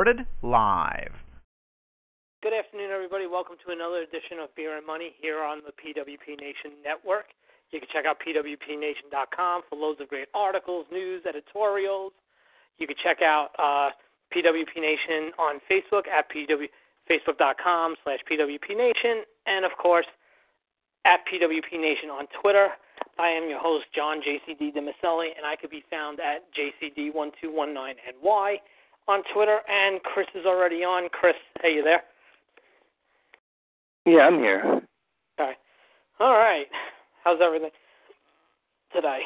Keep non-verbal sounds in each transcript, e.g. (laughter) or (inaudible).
Recorded live. Good afternoon, everybody. Welcome to another edition of Beer and Money here on the PWP Nation Network. You can check out pwpnation.com for loads of great articles, news, editorials. You can check out uh, PWP Nation on Facebook at pw, facebook.com slash PWP Nation, and of course at PWP Nation on Twitter. I am your host, John JCD DeMaselli, and I could be found at JCD1219NY on Twitter. And Chris is already on. Chris, hey, you there? Yeah, I'm here. Okay. All right. How's everything today?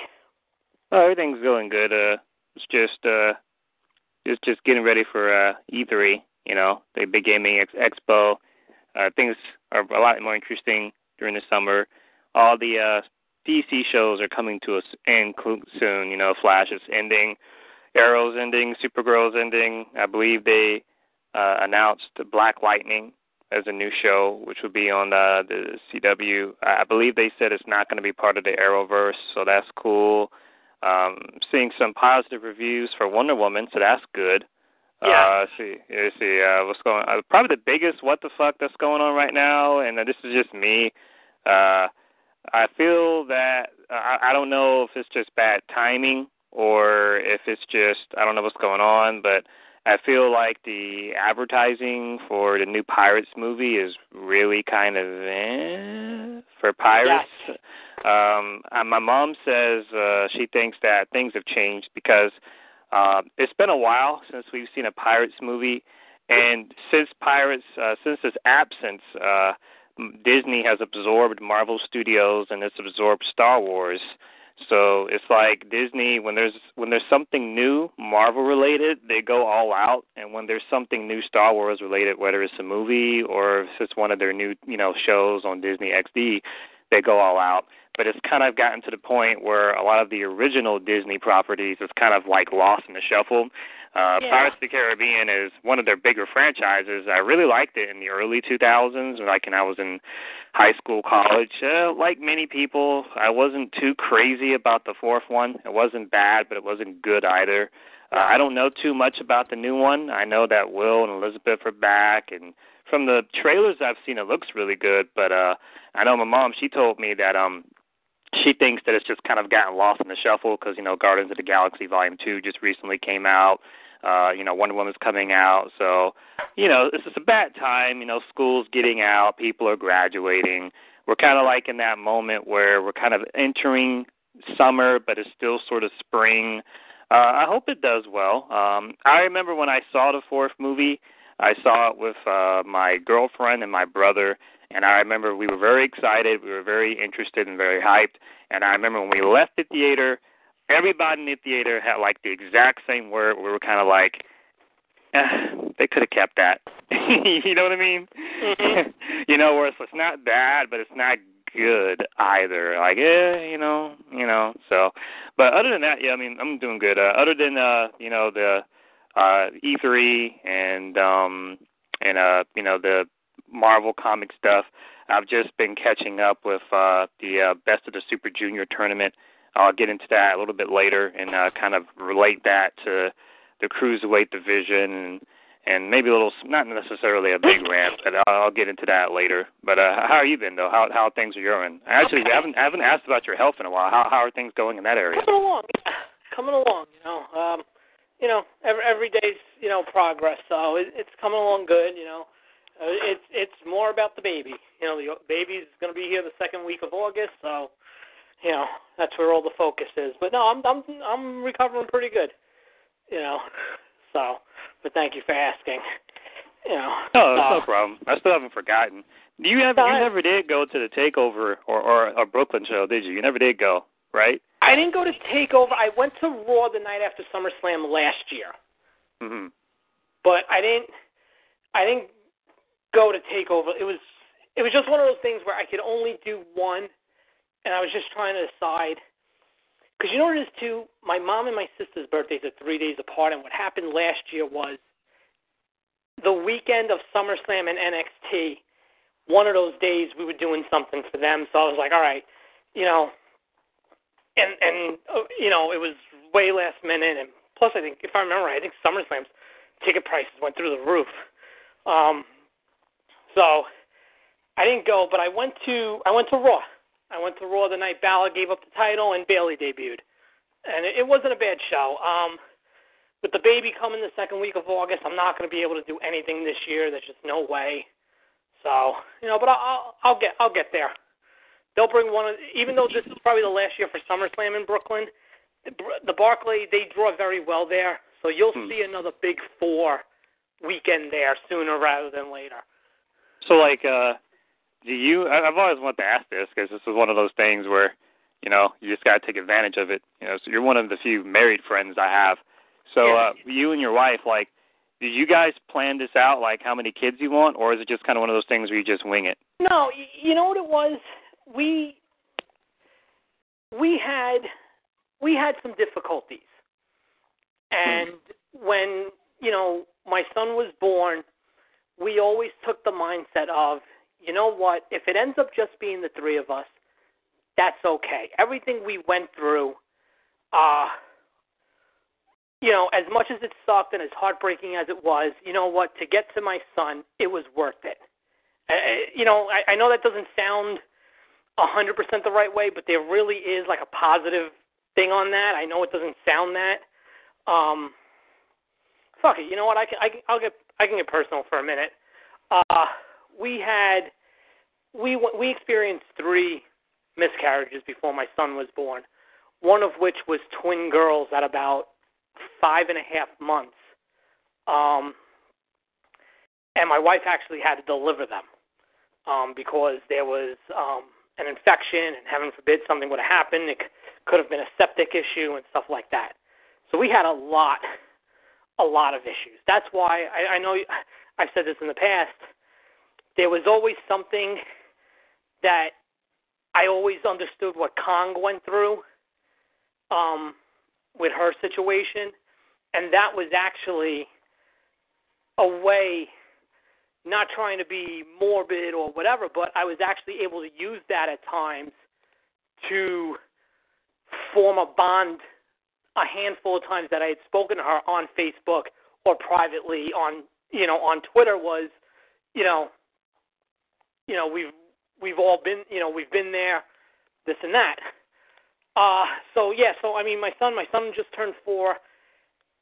Oh, everything's going good. Uh, it's just uh, just just getting ready for uh, E3. You know, the big gaming ex- expo. Uh, things are a lot more interesting during the summer. All the uh, DC shows are coming to us end soon. You know, Flash is ending, Arrow's ending, Supergirl's ending. I believe they uh, announced Black Lightning as a new show, which would be on uh, the CW. I believe they said it's not going to be part of the Arrowverse, so that's cool. Um, seeing some positive reviews for Wonder Woman, so that's good. Yeah. Uh, see, let's see uh, what's going. on. Uh, probably the biggest what the fuck that's going on right now, and uh, this is just me. Uh, I feel that uh, I, I don't know if it's just bad timing or if it's just I don't know what's going on, but I feel like the advertising for the new Pirates movie is really kind of eh, for Pirates. Yes. Um, and my mom says uh, she thinks that things have changed because uh, it's been a while since we've seen a Pirates movie, and since Pirates, uh, since its absence, uh, Disney has absorbed Marvel Studios and it's absorbed Star Wars. So it's like Disney when there's when there's something new Marvel related, they go all out, and when there's something new Star Wars related, whether it's a movie or if it's one of their new you know shows on Disney XD, they go all out. But it's kind of gotten to the point where a lot of the original Disney properties is kind of like lost in the shuffle. Uh, Yeah. Pirates of the Caribbean is one of their bigger franchises. I really liked it in the early 2000s, like when I was in high school, college. Uh, like many people, I wasn't too crazy about the fourth one. It wasn't bad, but it wasn't good either. Uh, I don't know too much about the new one. I know that Will and Elizabeth are back, and from the trailers I've seen, it looks really good. But uh, I know my mom. She told me that um, she thinks that it's just kind of gotten lost in the shuffle because you know Guardians of the Galaxy Volume Two just recently came out. Uh, you know Wonder Woman's coming out, so you know it's just a bad time. You know school's getting out, people are graduating. We're kind of like in that moment where we're kind of entering summer, but it's still sort of spring. Uh, I hope it does well. Um, I remember when I saw the fourth movie, I saw it with uh, my girlfriend and my brother, and I remember we were very excited, we were very interested and very hyped. And I remember when we left the theater, everybody in the theater had like the exact same word. We were kind of like, eh, they could have kept that. (laughs) you know what I mean? Mhm. (laughs) you know, where it's, it's not bad, but it's not good either. Like, eh, you know, you know. So, but other than that, yeah, I mean, I'm doing good. Uh, other than uh, you know, the uh E3 and um and uh, you know, the Marvel comic stuff. I've just been catching up with uh the uh, Best of the Super Junior tournament. I'll get into that a little bit later and uh, kind of relate that to the cruiserweight division and and maybe a little not necessarily a big rant, but I'll, get into that later. But uh, how are you been though? How how things are end? Actually, Okay. haven't haven't asked about your health in a while. How how are things going in that area? Coming along, coming along. You know, um, you know, every every day's you know progress. So it, it's coming along good. You know, uh, it's it's more about the baby. You know, the baby's going to be here the second week of August. So, you know, that's where all the focus is. But no, I'm I'm I'm recovering pretty good. You know, (laughs) so. But thank you for asking. You know. No, that's uh, no problem. I still haven't forgotten. Do you ever you never did go to the takeover or or a Brooklyn show, did you? You never did go, right? I didn't go to Takeover. I went to Raw the night after SummerSlam last year. Mhm. But I didn't. I didn't go to Takeover. It was. It was just one of those things where I could only do one, and I was just trying to decide. Because you know what it is too. My mom and my sister's birthdays are three days apart, and what happened last year was the weekend of SummerSlam and NXT. One of those days we were doing something for them, so I was like, all right, you know, and and uh, you know it was way last minute, and plus I think if I remember, right, I think SummerSlam's ticket prices went through the roof. Um, so I didn't go, but I went to I went to Raw. I went to Raw the night Balor gave up the title and Bayley debuted, and it, it wasn't a bad show. Um, with the baby coming the second week of August, I'm not going to be able to do anything this year. There's just no way. So you know, but I'll I'll get I'll get there. They'll bring one of even though this is probably the last year for SummerSlam in Brooklyn. The, the Barclay they draw very well there, so you'll Hmm. see another big four weekend there sooner rather than later. So like, uh, do you? I've always wanted to ask this because this is one of those things where, you know, you just got to take advantage of it. You know, so you're one of the few married friends I have. So uh, you and your wife, like, did you guys plan this out? Like, how many kids you want, or is it just kind of one of those things where you just wing it? No, you know what it was? We we had we had some difficulties. And when, you know, my son was born, we always took the mindset of, you know what, if it ends up just being the three of us, that's okay. Everything we went through, uh you know, as much as it sucked and as heartbreaking as it was, you know what, to get to my son, it was worth it. Uh, you know, I, I know that doesn't sound hundred percent the right way, but there really is like a positive thing on that. I know it doesn't sound that. Um, fuck it. You know what? I can. I can. I'll get. I can get personal for a minute. Uh, we had. We we experienced three miscarriages before my son was born. One of which was twin girls at about five and a half months. Um, and my wife actually had to deliver them um, because there was um, an infection, and heaven forbid something would have happened. It c- could have been a septic issue and stuff like that. So we had a lot, a lot of issues. That's why I, I know I've said this in the past. There was always something that I always understood what Kong went through um, with her situation, and that was actually a way not trying to be morbid or whatever, but I was actually able to use that at times to form a bond a handful of times that I had spoken to her on Facebook or privately on you know on Twitter was you know you know we've we've all been you know we've been there this and that uh so yeah so I mean my son my son just turned 4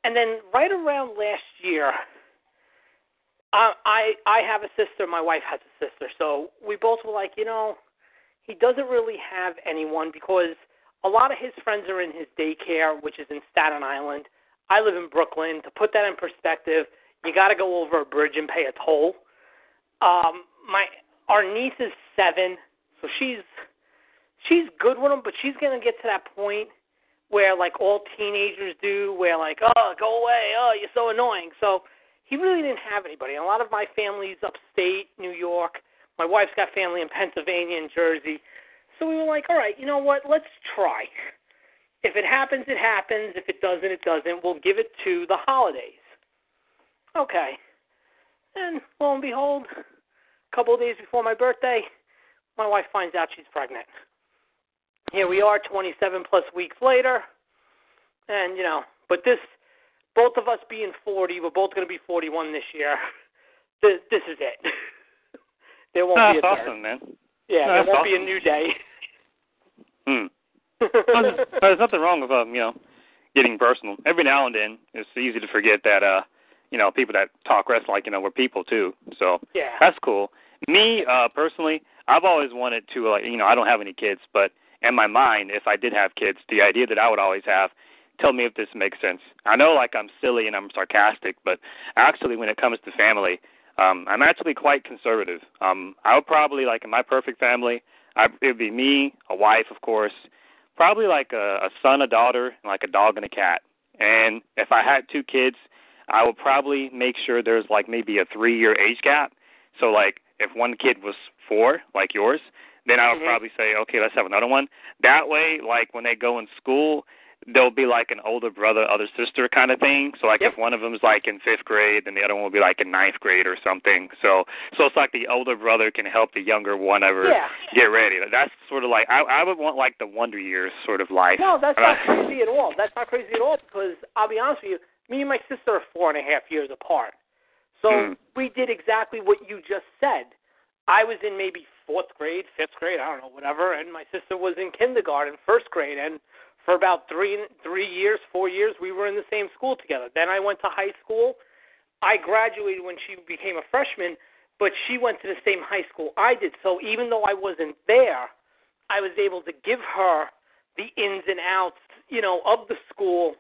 and then right around last year I I I have a sister. My wife has a sister. So we both were like, you know, he doesn't really have anyone because a lot of his friends are in his daycare, which is in Staten Island. I live in Brooklyn. To put that in perspective, you got to go over a bridge and pay a toll. Um, my our niece is seven, so she's she's good with him, but she's gonna get to that point where like all teenagers do, where like, oh, go away, oh, you're so annoying. So he really didn't have anybody. And a lot of my family's upstate New York. My wife's got family in Pennsylvania and Jersey. So we were like, all right, you know what? Let's try. If it happens, it happens. If it doesn't, it doesn't. We'll give it to the holidays. Okay. And lo and behold, a couple of days before my birthday, my wife finds out she's pregnant. Here we are, 27 plus weeks later, and you know, but this, both of us being 40, we're both going to be 41 this year. (laughs) This, this is it. (laughs) there won't No, be a that's third. awesome, man. Yeah, no, there won't be a new day. Hmm. (laughs) There's- there's nothing wrong with um, you know, getting personal. Every now and then, it's easy to forget that uh, you know, people that talk wrestling, like you know, we're people too. So yeah. that's cool. Me uh, personally, I've always wanted to like, you know, I don't have any kids, but in my mind, if I did have kids, the idea that I would always have. Tell me if this makes sense. I know, like I'm silly and I'm sarcastic, but actually, when it comes to family, um, I'm actually quite conservative. Um, I would probably like in my perfect family, I, it would be me, a wife, of course, probably like a, a son, a daughter, and like a dog and a cat. And if I had two kids, I would probably make sure there's like maybe a three year age gap. So like if one kid was four, like yours, then I would mm-hmm. probably say, okay, let's have another one. That way, like when they go in school, there'll be like an older brother, other sister kind of thing. So like yep. if one of them is like in fifth grade, then the other one will be like in ninth grade or something. So so it's like the older brother can help the younger one ever yeah. get ready. That's sort of like I I would want like the Wonder Years sort of life. No, that's not (laughs) crazy at all. That's not crazy at all because I'll be honest with you, me and my sister are four and a half years apart. So mm. we did exactly what you just said. I was in maybe fourth grade, fifth grade, I don't know, whatever, and my sister was in kindergarten, first grade, and for about three three years, four years, we were in the same school together. Then I went to high school. I graduated when she became a freshman, but she went to the same high school I did. So even though I wasn't there, I was able to give her the ins and outs, you know, of the school,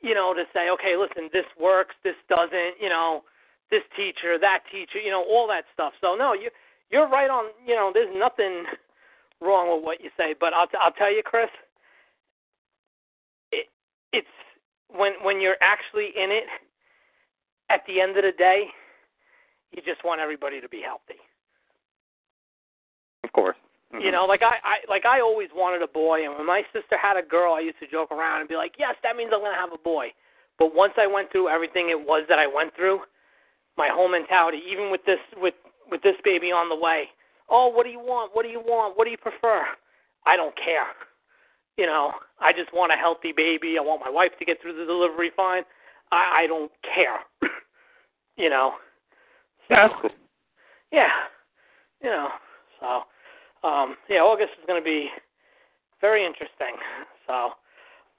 you know, to say, okay, listen, this works, this doesn't, you know, this teacher, that teacher, you know, all that stuff. So no, you you're right on. You know, there's nothing (laughs) wrong with what you say, but I'll t- I'll tell you, Chris it's when when you're actually in it at the end of the day you just want everybody to be healthy. Of course. Mm-hmm. you know like I, I like i always wanted a boy and when my sister had a girl i used to joke around and be like yes that means i'm going to have a boy. But once i went through everything it was that i went through my whole mentality even with this with with this baby on the way oh what do you want? What do you want? What do you prefer? I don't care you know, I just want a healthy baby. I want my wife to get through the delivery fine. I, I don't care. (clears throat) you know. So, yeah, cool. Yeah. You know. So um yeah, August is gonna be very interesting. So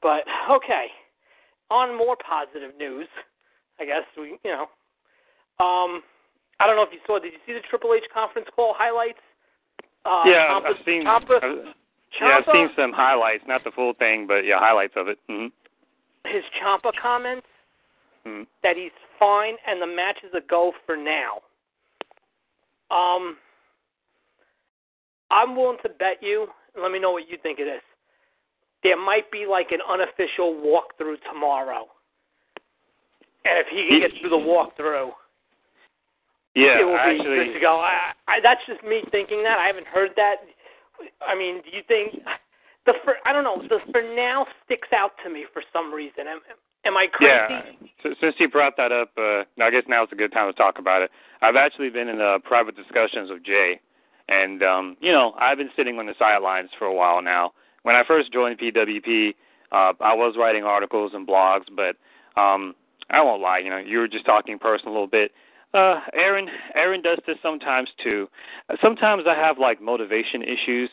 but okay. On more positive news, I guess we you know. Um I don't know if you saw did you see the Triple H conference call highlights? Uh, yeah, Ciampa, I've seen. I've, yeah, I've seen some highlights, not the full thing, but yeah, highlights of it. Mm-hmm. His Ciampa comments mm-hmm. that he's fine and the match is a go for now. Um, I'm willing to bet you. Let me know what you think of this. There might be like an unofficial walkthrough tomorrow, and if he can get through the walkthrough, yeah, it will be actually, good to go. I, I, that's just me thinking that. I haven't heard that. I mean, do you think the for I don't know the for now sticks out to me for some reason. Am, am I crazy? Yeah. since you brought that up, uh, I guess now is a good time to talk about it. I've actually been in uh, private discussions with Jay, and um, you know I've been sitting on the sidelines for a while now. When I first joined PWP, uh, I was writing articles and blogs, but um, I won't lie. You know, you were just talking personal a little bit. Uh, Aaron, Aaron does this sometimes too. Sometimes I have like motivation issues.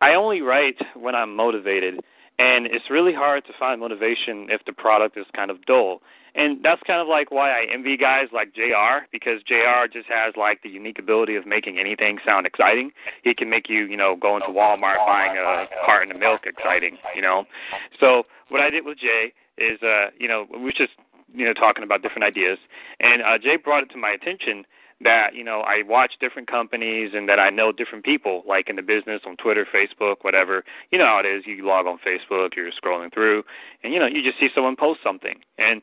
I only write when I'm motivated, and it's really hard to find motivation if the product is kind of dull. And that's kind of like why I envy guys like JR because JR just has like the unique ability of making anything sound exciting. He can make you, you know, go into Walmart buying a carton of milk exciting, you know. So what I did with Jay is uh, you know, we just you know talking about different ideas, and uh, Jay brought it to my attention that you know I watch different companies and that I know different people like in the business on Twitter, Facebook, whatever. You know how it is. You log on Facebook, you're scrolling through, and you know you just see someone post something, and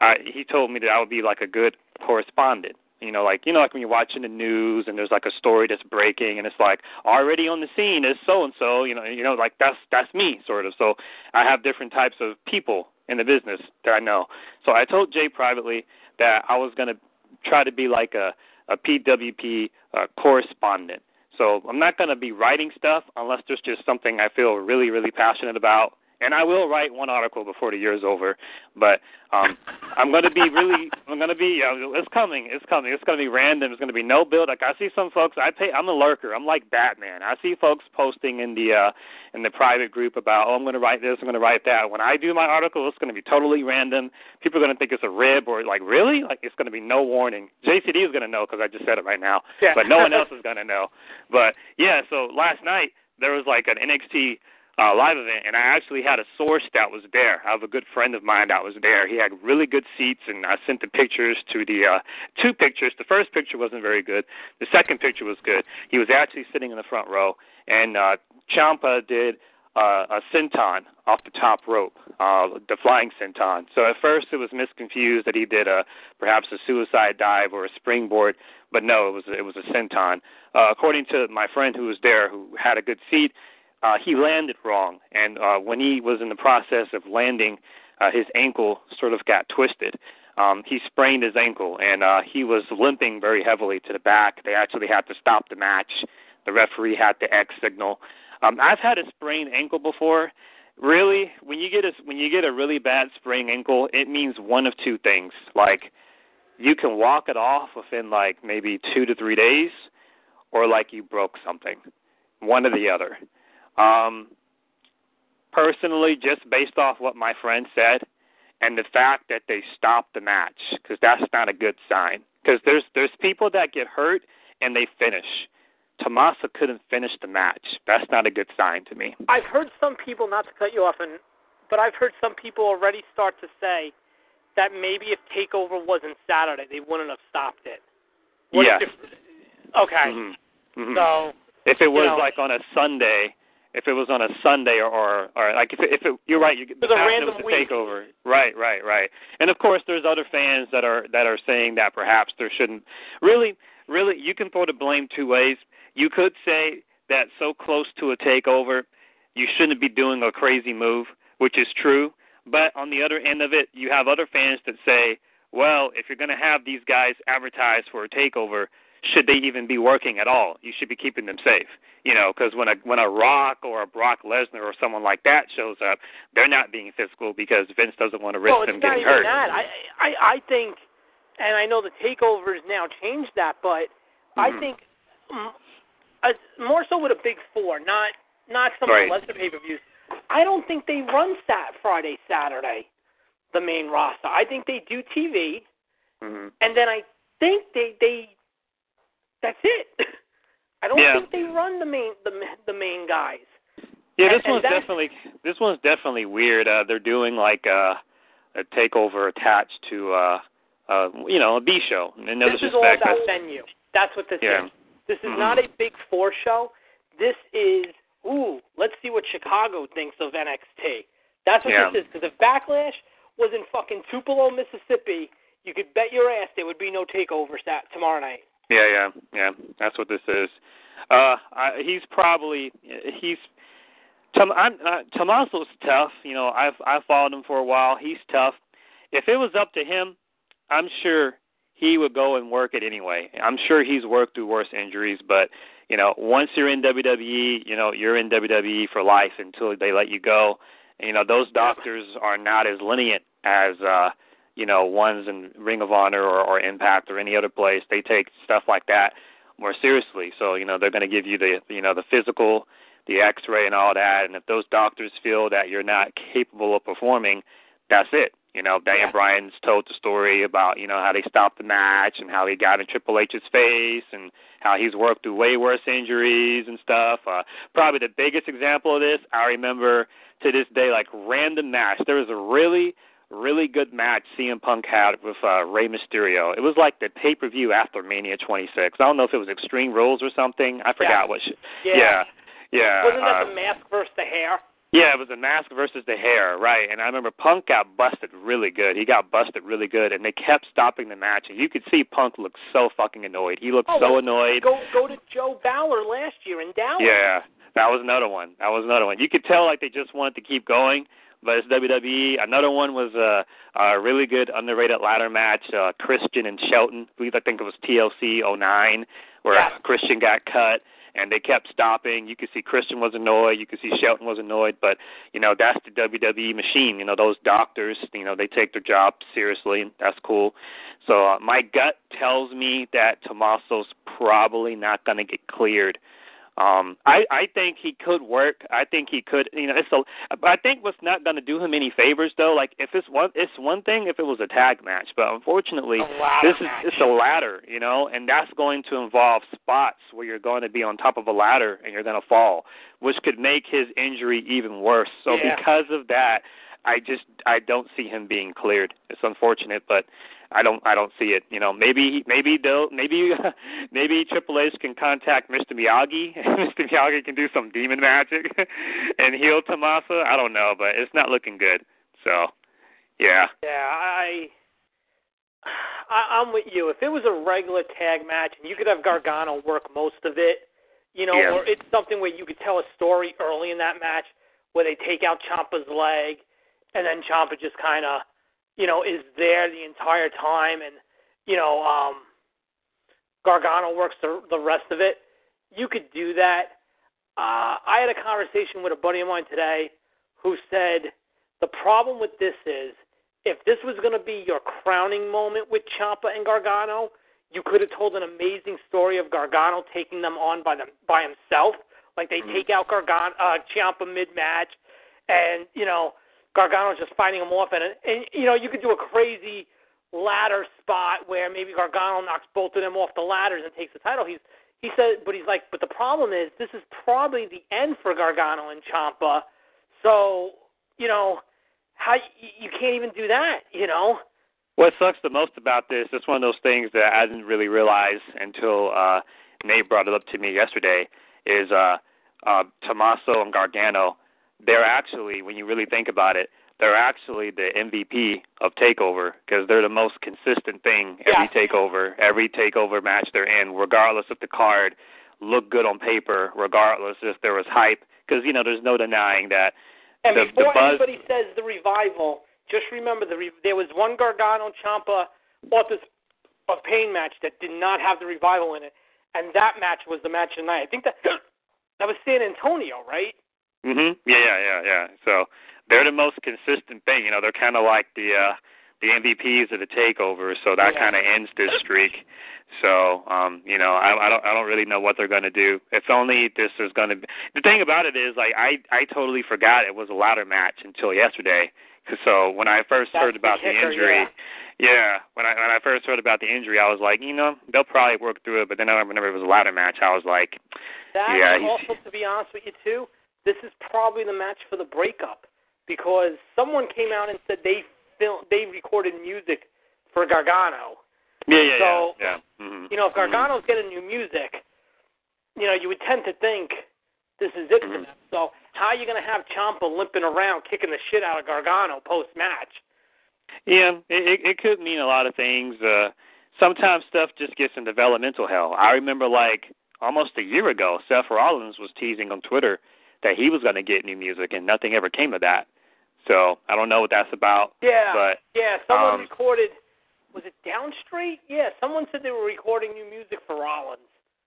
uh, he told me that I would be like a good correspondent. You know, like you know, like when you're watching the news and there's like a story that's breaking, and it's like already on the scene is so and so. You know, you know, like that's that's me sort of. So I have different types of people in the business that I know. So I told Jay privately that I was going to try to be like a, a PWP uh, correspondent. So I'm not going to be writing stuff unless there's just something I feel really, really passionate about and I will write one article before the year is over. But um, I'm going to be really, I'm going to be, uh, it's coming, it's coming. It's going to be random. It's going to be no build. Like I see some folks, I pay, I'm a lurker. I'm like Batman. I see folks posting in the uh, in the private group about, oh, I'm going to write this, I'm going to write that. When I do my article, it's going to be totally random. People are going to think it's a rib or like really, like it's going to be no warning. JCD is going to know because I just said it right now, yeah. but no one else is going to know. But yeah, so last night there was like an NXT uh, live event, and I actually had a source that was there. I have a good friend of mine that was there. He had really good seats, and I sent the pictures to the uh, two pictures. The first picture wasn't very good. The second picture was good. He was actually sitting in the front row, and uh, Ciampa did uh, a senton off the top rope, uh, the flying senton. So at first it was misconfused that he did a perhaps a suicide dive or a springboard, but no, it was it was a senton. Uh, according to my friend who was there, who had a good seat, uh, he landed wrong, and uh, when he was in the process of landing, uh, his ankle sort of got twisted. Um, he sprained his ankle, and uh, he was limping very heavily to the back. They actually had to stop the match. The referee had to X signal. Um, I've had a sprained ankle before. Really, when you get a when you get a really bad sprained ankle, it means one of two things. Like you can walk it off within like maybe two to three days, or like you broke something. One or the other. Um, personally, just based off what my friend said, and the fact that they stopped the match, because that's not a good sign. Because there's there's people that get hurt and they finish Tommaso couldn't finish the match. That's not a good sign to me. I've heard some people, not to cut you off, and but I've heard some people already start to say that maybe if Takeover wasn't Saturday, they wouldn't have stopped it. What yes. okay. Mm-hmm. Mm-hmm. So if it was know, like on a Sunday, if it was on a Sunday or or, or like if it, if it, you're right, you was a random was a week. takeover. Right, right, right. And of course, there's other fans that are that are saying that perhaps there shouldn't. Really, really, you can throw the blame two ways. You could say that so close to a takeover, you shouldn't be doing a crazy move, which is true. But on the other end of it, you have other fans that say, well, if you're going to have these guys advertise for a takeover, should they even be working at all? You should be keeping them safe. You know, because when a when a Rock or a Brock Lesnar or someone like that shows up, they're not being physical because Vince doesn't want to risk well, them getting hurt. That. I, I I think, and I know the takeovers now changed that, but mm-hmm. I think more so with a big four, not not some right. lesser pay per views. I don't think they run Sat Friday, Saturday, the main roster. I think they do TV, mm-hmm. and then I think they they that's it. (laughs) I don't yeah. think they run the main the the main guys. Yeah, this and, one's and definitely this one's definitely weird. Uh, they're doing like uh, a takeover attached to uh, uh, you know a B show. No this is all about venue. That's what this yeah. is. This is mm-hmm. not a big four show. This is ooh, let's see what Chicago thinks of NXT. That's what yeah. this is. Because if Backlash was in fucking Tupelo, Mississippi, you could bet your ass there would be no takeover sat tomorrow night. Yeah, yeah, yeah. That's what this is. Uh, I, he's probably he's. Tom, I'm, uh, Tommaso's tough. You know, I've I've followed him for a while. He's tough. If it was up to him, I'm sure he would go and work it anyway. I'm sure he's worked through worse injuries, but you know, once you're in WWE, you know, you're in WWE for life until they let you go. And, you know, those doctors are not as lenient as uh, you know, ones in Ring of Honor or, or Impact or any other place. They take stuff like that more seriously. So, you know, they're going to give you the, you know, the physical, the X-ray and all that. And if those doctors feel that you're not capable of performing, that's it. You know, Daniel yeah. Bryan's told the story about, you know, how they stopped the match and how he got in Triple H's face and how he's worked through way worse injuries and stuff. Uh, probably the biggest example of this, I remember to this day, like random match. There was a really, really good match CM Punk had with uh, Rey Mysterio. It was like the pay per view after Mania 26. I don't know if it was Extreme Rules or something. I forgot yeah. what. Sh- yeah. yeah. Yeah. Wasn't that uh, the mask versus the hair? Yeah, it was the mask versus the hair, right? And I remember Punk got busted really good. He got busted really good, and they kept stopping the match. And you could see Punk look so fucking annoyed. He looked oh, so annoyed. Go go to Joe Balor last year in Dallas. Yeah, that was another one. That was another one. You could tell like they just wanted to keep going, but it's WWE. Another one was a, a really good underrated ladder match. Uh, Christian and Shelton. I believe I think it was TLC 09, where yeah. Christian got cut and they kept stopping. You could see Christian was annoyed, you could see Shelton was annoyed, but you know that's the WWE machine. You know those doctors, you know they take their job seriously. That's cool. So uh, my gut tells me that Tommaso's probably not going to get cleared um, I I think he could work. I think he could. You know, it's a. I think what's not going to do him any favors though. Like if it's one, it's one thing if it was a tag match, but unfortunately, this is match. it's a ladder. You know, and that's going to involve spots where you're going to be on top of a ladder and you're going to fall, which could make his injury even worse. So Yeah. because of that, I just I don't see him being cleared. It's unfortunate, but I don't I don't see it. You know, maybe maybe they'll maybe (laughs) maybe Triple H can contact Mr. Miyagi. (laughs) Mr. Miyagi can do some demon magic (laughs) and heal Tommaso. I don't know, but it's not looking good. So, yeah. Yeah, I. I, I'm with you. If it was a regular tag match and you could have Gargano work most of it, you know, Yeah. or it's something where you could tell a story early in that match where they take out Ciampa's leg and then Ciampa just kind of, you know, is there the entire time and, you know, um Gargano works the the rest of it. You could do that. Uh I had a conversation with a buddy of mine today who said the problem with this is if this was going to be your crowning moment with Ciampa and Gargano, you could have told an amazing story of Gargano taking them on by them by himself. Like they Mhm. take out Gargano, uh, Ciampa mid match, and you know Gargano's just fighting him off, and and you know you could do a crazy ladder spot where maybe Gargano knocks both of them off the ladders and takes the title. He's he said, but he's like, but the problem is this is probably the end for Gargano and Ciampa, So you know how you, can't even do that. You know. What sucks the most about this, it's one of those things that I didn't really realize until uh Nate brought it up to me yesterday, is uh uh Tommaso and Gargano, they're actually, when you really think about it, they're actually the MVP of Takeover because they're the most consistent thing every. Takeover, every Takeover match they're in, regardless if the card looked good on paper, regardless if there was hype, because you know there's no denying that And the, before the buzz. anybody says the revival, just remember the re- there was one Gargano Ciampa Authors of Pain match that did not have the revival in it, and that match was the match of the night. I think that (clears throat) that was San Antonio, right? Mhm. Yeah, yeah, yeah, yeah. So they're the most consistent thing. You know, they're kind of like the uh the MVPs of the takeover. So that Yeah. kind of ends this streak. So, um, you know, I, I don't I don't really know what they're going to do. If only this is going to. be The thing about it is, like, I I totally forgot it was a ladder match until yesterday. so when I first That's heard about the the injury. yeah. Yeah, when I when I first heard about the injury, I was like, you know, they'll probably work through it. But then I whenever it was a ladder match, I was like, That Yeah, also, to be honest with you too, this is probably the match for the breakup because someone came out and said they film they recorded music for Gargano. yeah, yeah, So, yeah, yeah. hmm You know, if Gargano's getting new music, you know, you would tend to think this is it for Mhm. them. So how are you going to have Ciampa limping around, kicking the shit out of Gargano post match? Yeah, it, it it could mean a lot of things. Uh sometimes stuff just gets in developmental hell. I remember like almost a year ago, Seth Rollins was teasing on Twitter that he was going to get new music, and nothing ever came of that. So I don't know what that's about. Yeah, But yeah. Someone um, recorded. Was it Down Street? Yeah, someone said they were recording new music for Rollins.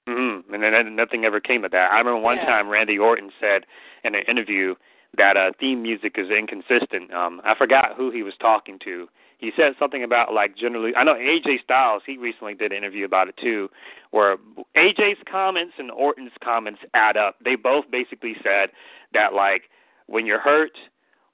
Mm-hmm. And then then nothing ever came of that. I remember one Yeah. time Randy Orton said in an interview that uh, theme music is inconsistent. Um, I forgot who he was talking to. He said something about like generally. I know AJ Styles. He recently did an interview about it too, where AJ's comments and Orton's comments add up. They both basically said that like when you're hurt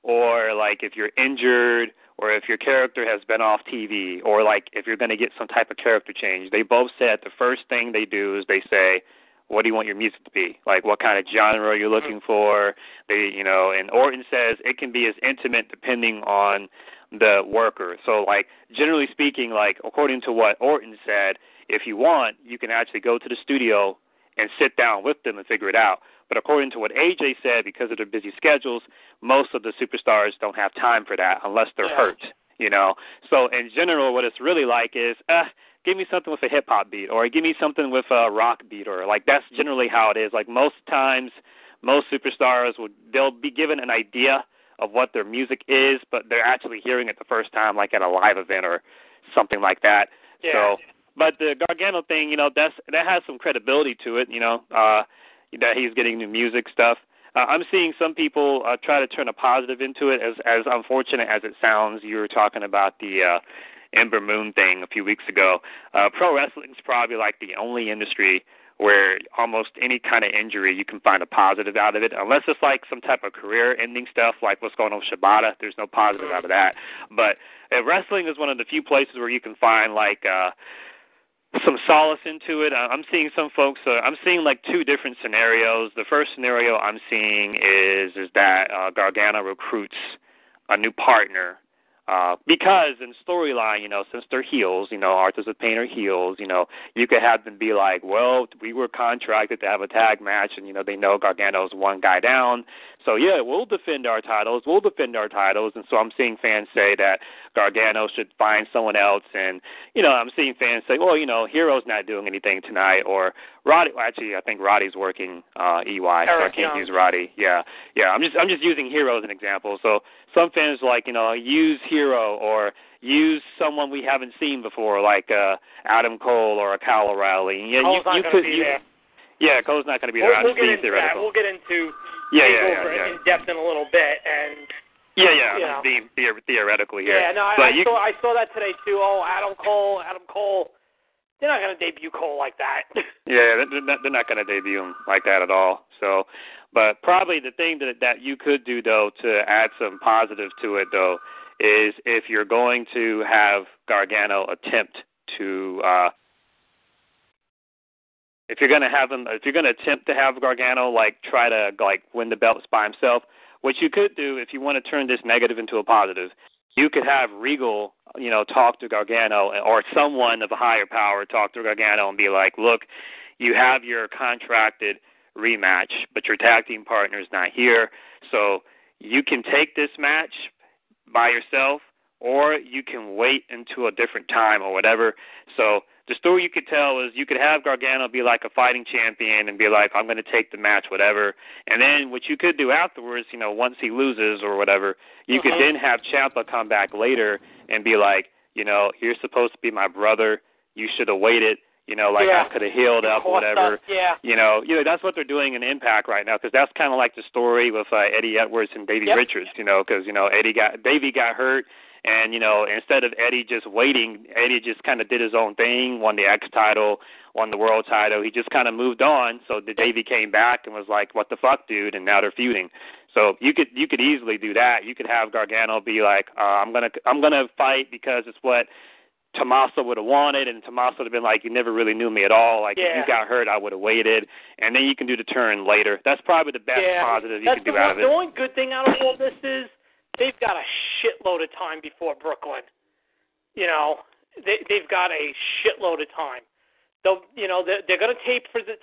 or like if you're injured or if your character has been off TV or like if you're going to get some type of character change, they both said the first thing they do is they say, "What do you want your music to be? Like what kind of genre are you're mm-hmm. looking for?" They, you know, and Orton says it can be as intimate depending on the worker. So like generally speaking, like according to what Orton said, if you want, you can actually go to the studio and sit down with them and figure it out. But according to what AJ said, because of their busy schedules, most of the superstars don't have time for that unless they're Yeah. hurt. You know. So in general, what it's really like is, uh, give me something with a hip hop beat, or give me something with a rock beat, or like that's generally how it is. Like most times, most superstars would they'll be given an idea of what their music is, but they're actually hearing it the first time, like at a live event or something like that. Yeah. So, but the Gargano thing, you know, that's that has some credibility to it. You know, uh, that he's getting new music stuff. Uh, I'm seeing some people uh, try to turn a positive into it. As as unfortunate as it sounds, you were talking about the uh, Ember Moon thing a few weeks ago. Uh, pro wrestling's probably like the only industry where almost any kind of injury you can find a positive out of it, unless it's like some type of career-ending stuff, like what's going on with Shibata. There's no positive out of that. But uh, wrestling is one of the few places where you can find like. uh some solace into it. Uh, I'm seeing some folks. Uh, I'm seeing like two different scenarios. The first scenario I'm seeing is is that uh, Gargano recruits a new partner Uh, because in storyline, you know, since they're heels, you know, Authors of Pain are heels, you know, you could have them be like, well, we were contracted to have a tag match, and you know, they know Gargano's one guy down, so yeah, we'll defend our titles, we'll defend our titles, and so I'm seeing fans say that Gargano should find someone else, and you know, I'm seeing fans say, well, you know, Hero's not doing anything tonight, or Roddy. Well, actually, I think Roddy's working uh, EY, so I can't use Roddy. Yeah, yeah. I'm just I'm just using Hero as an example. So some fans like you know use Hero or use someone we haven't seen before, like uh, Adam Cole or a Kyle O'Reilly. Yeah, Cole's you, you could. Be you, there. Yeah, Cole's not going to be there. We'll, we'll get into that. We'll get into yeah, yeah, yeah, yeah. in depth in a little bit and. Yeah, yeah, you know. being theoretically here. Yeah, no, I, I you, saw I saw that today too. Oh, Adam Cole, Adam Cole. They're not going to debut Cole like that. (laughs) yeah, they're not, they're not going to debut him like that at all. So, but probably the thing that that you could do though to add some positive to it though is if you're going to have Gargano attempt to uh if you're to have him if you're to attempt to have Gargano like try to like win the belts by himself, what you could do if you want to turn this negative into a positive, you could have Regal, you know, talk to Gargano or someone of a higher power talk to Gargano and be like, "Look, you have your contracted rematch, but your tag team partner is not here, so you can take this match by yourself, or you can wait until a different time or whatever." So the story you could tell is you could have Gargano be like a fighting champion and be like, I'm going to take the match, whatever. And then what you could do afterwards, you know, once he loses or whatever, you uh-huh. could then have Ciampa come back later and be like, you know, you're supposed to be my brother. You should have waited. You know, like yeah. I could have healed up, or whatever. Up, yeah. You know, you know that's what they're doing in Impact right now because that's kind of like the story with uh, Eddie Edwards and Davey yep. Richards. You know, because you know Eddie got Davey got hurt and you know, instead of Eddie just waiting, Eddie just kind of did his own thing, won the X title, won the world title. He just kind of moved on. So the Davey came back and was like, "What the fuck, dude?" And now they're feuding. So you could you could easily do that. You could have Gargano be like, uh, "I'm gonna I'm gonna fight because it's what." Tommaso would have wanted, and Tommaso would have been like, "You never really knew me at all. Like yeah. if you got hurt, I would have waited." And then you can do the turn later. That's probably the best yeah. positive you That's can do the out of it. The only good thing out of all this is they've got a shitload of time before Brooklyn. You know, they they've got a shitload of time. They'll you know they're, they're going to tape for the.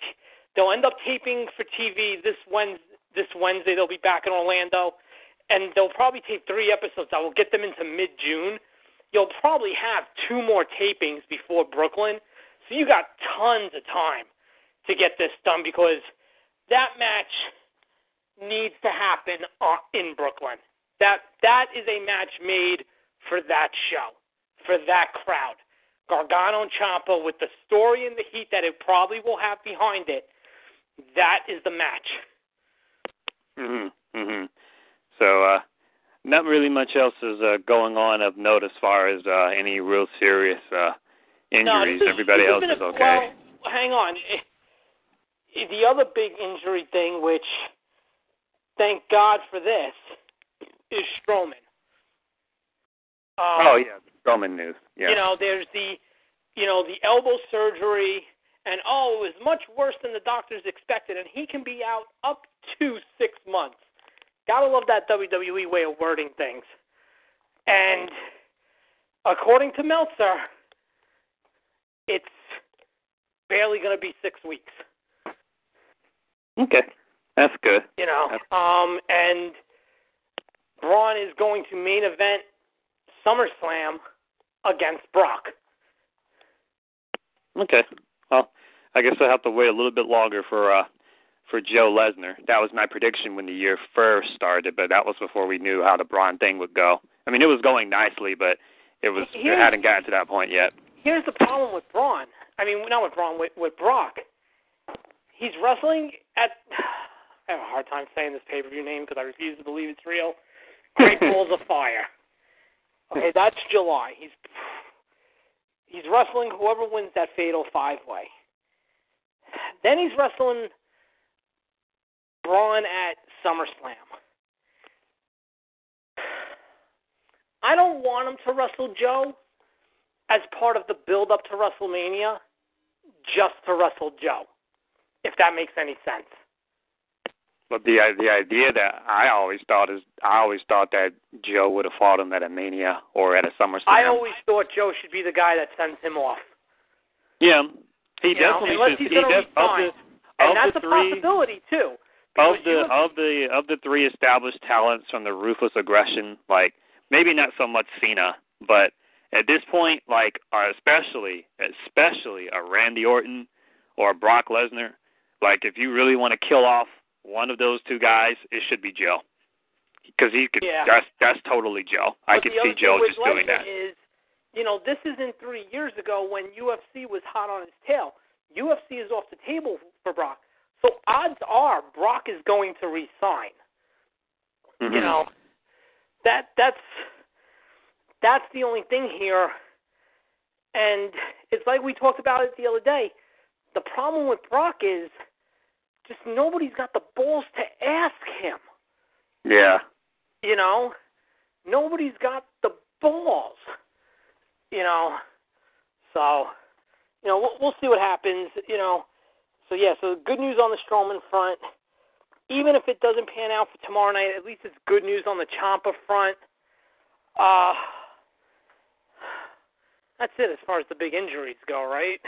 They'll end up taping for TV this Wednesday. This Wednesday they'll be back in Orlando, and they'll probably tape three episodes that will get them into mid June. You'll probably have two more tapings before Brooklyn, so you got tons of time to get this done because that match needs to happen uh, in Brooklyn. That that is a match made for that show, for that crowd. Gargano and Ciampa with the story and the heat that it probably will have behind it. That is the match. Mhm. Mhm. So uh not really much else is uh, going on of note as far as uh any real serious uh injuries. No, is, Everybody else is okay. Well, hang on. (laughs) The other big injury thing which thank God for this is Strowman. Um, oh yeah, Strowman news. Yeah. You know, there's the, you know, the elbow surgery, and oh, it was much worse than the doctors expected, and he can be out up to six months. Gotta love that WWE way of wording things. And according to Meltzer, it's barely going to be six weeks. Okay, that's good. You know, um, and Braun is going to main event SummerSlam against Brock. Okay. Well, I guess I'll have to wait a little bit longer for uh for Joe Lesnar. That was my prediction when the year first started, but that was before we knew how the Braun thing would go. I mean, it was going nicely, but it was it hadn't gotten to that point yet. Here's the problem with Braun. I mean, not with Braun, with, with Brock. He's wrestling at. (sighs) I have a hard time saying this pay per view name because I refuse to believe it's real. Great Balls of Fire. Okay, that's July. He's he's wrestling whoever wins that fatal five way. Then he's wrestling Braun at SummerSlam. I don't want him to wrestle Joe as part of the build up to WrestleMania just to wrestle Joe. If that makes any sense. But the the idea that I always thought is I always thought that Joe would have fought him at a Mania or at a SummerSlam. I always thought Joe should be the guy that sends him off. Yeah, he You definitely know, unless should. he's he does, of the, And of that's the a three, possibility too. of the of the of the three established talents from the ruthless aggression, like maybe not so much Cena, but at this point, like uh, especially especially a Randy Orton or a Brock Lesnar, like if you really want to kill off one of those two guys, it should be Joe, because he could. Yeah. That's that's totally Joe. I could see Joe just doing that. Is, you know, this isn't three years ago when UFC was hot on his tail. UFC is off the table for Brock. So odds are Brock is going to resign. Mhm. You know, that that's that's the only thing here. And it's like we talked about it the other day. The problem with Brock is just nobody's got the balls to ask him. Yeah. You know, nobody's got the balls. You know, so you know we'll, we'll see what happens. You know, so yeah. So good news on the Strowman front. Even if it doesn't pan out for tomorrow night, at least it's good news on the Ciampa front. Uh, that's it as far as the big injuries go, right?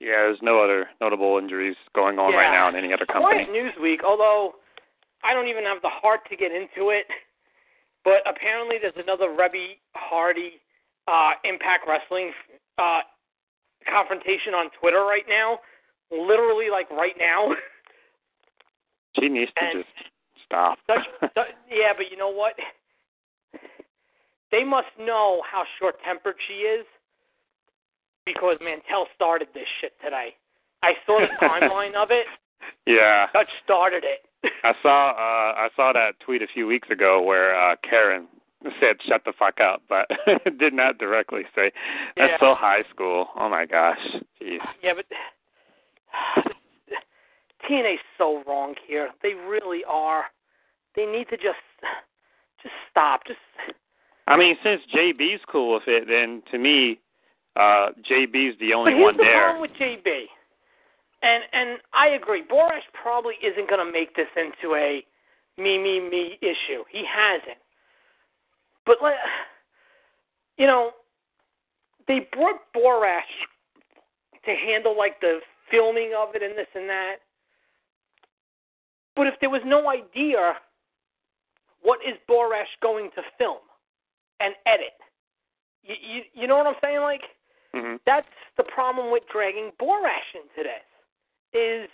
Yeah, there's no other notable injuries going on Yeah. right now in any other company. Quiet news week, although I don't even have the heart to get into it. But apparently, there's another Reby Hardy uh, Impact Wrestling uh, confrontation on Twitter right now. Literally, like right now. She needs to And- just stop. Such, (laughs) such, yeah, but you know what? They must know how short-tempered she is because Mantell started this shit today. I saw the (laughs) timeline of it. yeah. Dutch started it. I saw uh I saw that tweet a few weeks ago where uh Karen said shut the fuck up, but (laughs) did not directly say that's Yeah. so high school. Oh my gosh. Jeez. Yeah, but (sighs) TNA's so wrong here. They really are. They need to just just stop. Just I mean, since JB's cool with it, then to me, uh JB's the but only here's one the there. problem with JB, and and I agree. Borash probably isn't going to make this into a me me me issue. He hasn't. But like, (sighs) you know, they brought Borash to handle like the filming of it and this and that. But if there was no idea, what is Borash going to film and edit? You, you, you know what I'm saying? Like, Mhm. that's the problem with dragging Borash into this. Is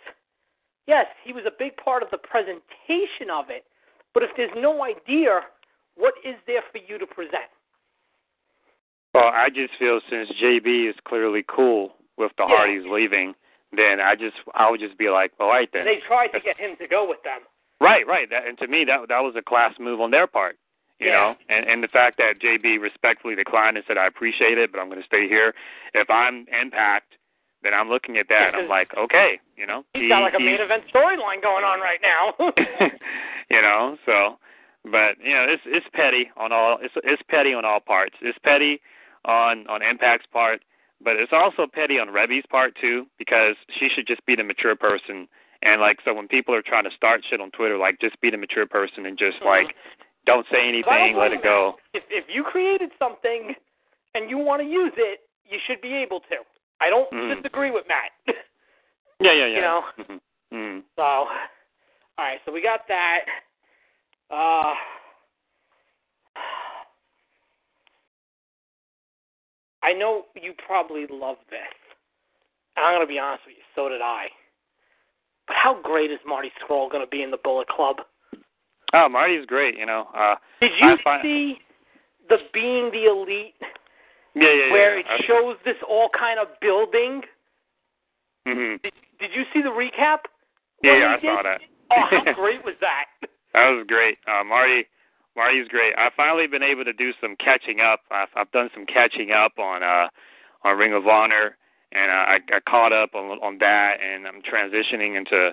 yes, he was a big part of the presentation of it, but if there's no idea, what is there for you to present? Well, I just feel since JB is clearly cool with the Yeah. Hardys leaving, then I just I would just be like, all right then. They tried to get him to go with them. Right, right. That, and to me, that that was a class move on their part. You Yeah. know, and and the fact that JB respectfully declined and said, "I appreciate it, but I'm going to stay here." If I'm Impact, then I'm looking at that and I'm like, okay, you know, He's he, got like a main event storyline going on right now. (laughs) (laughs) you know, so, but you know, it's it's petty on all it's it's petty on all parts. It's petty on on Impact's part, but it's also petty on Reby's part too because she should just be the mature person. And like, so when people are trying to start shit on Twitter, like, just be the mature person and just Mhm. like, don't say anything, let it go. If if you created something and you want to use it, you should be able to. I don't Mhm. disagree with Matt. (laughs) Yeah, yeah, yeah. You know. Mhm. Mm. So, all right, so we got that. Uh, I know you probably love this. And I'm going to be honest with you, so did I. But how great is Marty Scurll going to be in the Bullet Club? Oh, Marty's great. You know. Uh, Did you find- see the Being the Elite, yeah, yeah, yeah. where it yeah. shows this all kind of building? Mhm. Did, did you see the recap? Yeah, yeah, I he saw that. Oh, (laughs) how great was that? That was great. Uh, Marty, Marty's great. I've finally been able to do some catching up. I've, I've done some catching up on uh, on Ring of Honor, and uh, I, I caught up on on that, and I'm transitioning into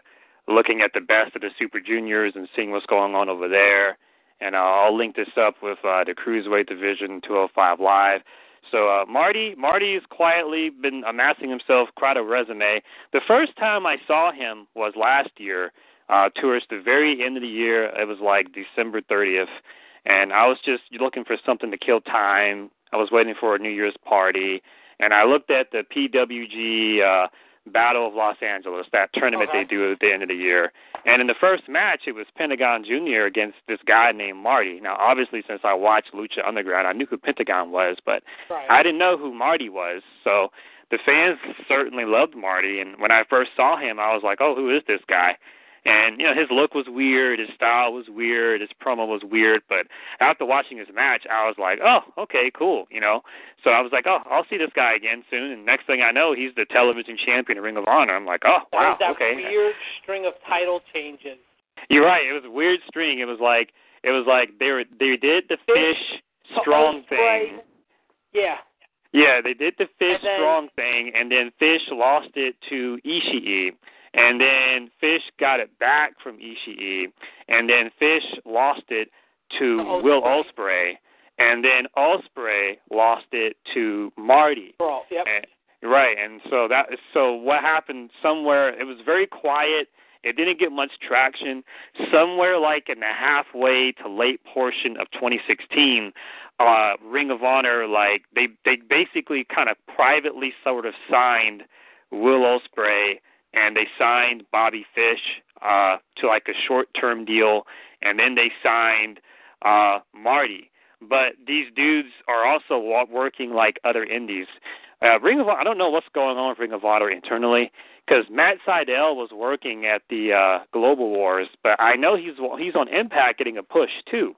looking at the best of the Super Juniors and seeing what's going on over there. And uh, I'll link this up with uh, the Cruiserweight Division 205 Live. So uh, Marty, Marty's quietly been amassing himself quite a resume. The first time I saw him was last year uh, towards the very end of the year. It was like December 30th, and I was just looking for something to kill time. I was waiting for a New Year's party, and I looked at the PWG uh, Battle of Los Angeles, that tournament they do at the end of the year. And in the first match, it was Pentagon Jr. against this guy named Marty. Now, obviously, since I watched Lucha Underground, I knew who Pentagon was, but Right. I didn't know who Marty was. So the fans certainly loved Marty, and when I first saw him, I was like, "Oh, who is this guy?" And you know, his look was weird, his style was weird, his promo was weird. But after watching his match, I was like, "Oh, okay, cool," you know. So I was like, "Oh, I'll see this guy again soon." And next thing I know, he's the television champion of Ring of Honor. I'm like, "Oh, that wow, was that okay." weird string of title changes. You're right. It was a weird string. It was like it was like they were they did the fish To strong thing. Yeah. Yeah, they did the Fish then- strong thing, and then Fish lost it to Ishii, and then Fish got it back from Ishii, and then Fish lost it to Ospreay. Will Ospreay, and then Ospreay lost it to Marty. Yep. And, right, and so that so what happened somewhere? It was very quiet. It didn't get much traction. Somewhere like in the halfway to late portion of 2016, uh, Ring of Honor like they they basically kind of privately sort of signed Will Ospreay and they signed Bobby Fish uh, to like a short-term deal, and then they signed uh, Marty. But these dudes are also working like other indies. Uh, Ring of I don't know what's going on with Ring of Honor internally because Matt Sydal was working at the uh, Global Wars, but I know he's he's on Impact getting a push too.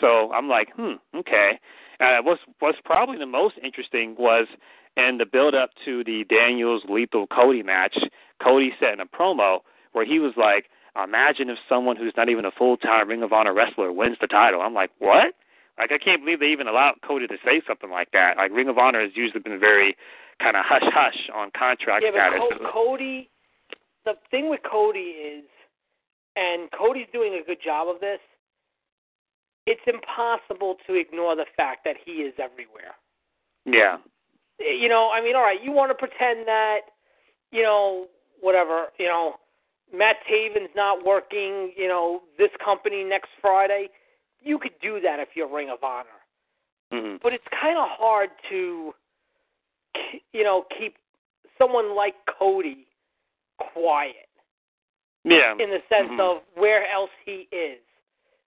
So I'm like, hmm, okay. Uh, what's what's probably the most interesting was in the build up to the Daniels Lethal Cody match. Cody said in a promo where he was like, "Imagine if someone who's not even a full time Ring of Honor wrestler wins the title." I'm like, what? Like I can't believe they even allowed Cody to say something like that. Like Ring of Honor has usually been very kind of hush hush on contract Yeah, but status. Co- Cody, the thing with Cody is, and Cody's doing a good job of this. It's impossible to ignore the fact that he is everywhere. yeah, You know, I mean, all right, you want to pretend that, you know, whatever, you know, Matt Taven's not working, you know, this company next Friday. You could do that if you're Ring of Honor. hmm but it's kind of hard to, you know, keep someone like Cody quiet yeah, in the sense Mhm. of where else he is.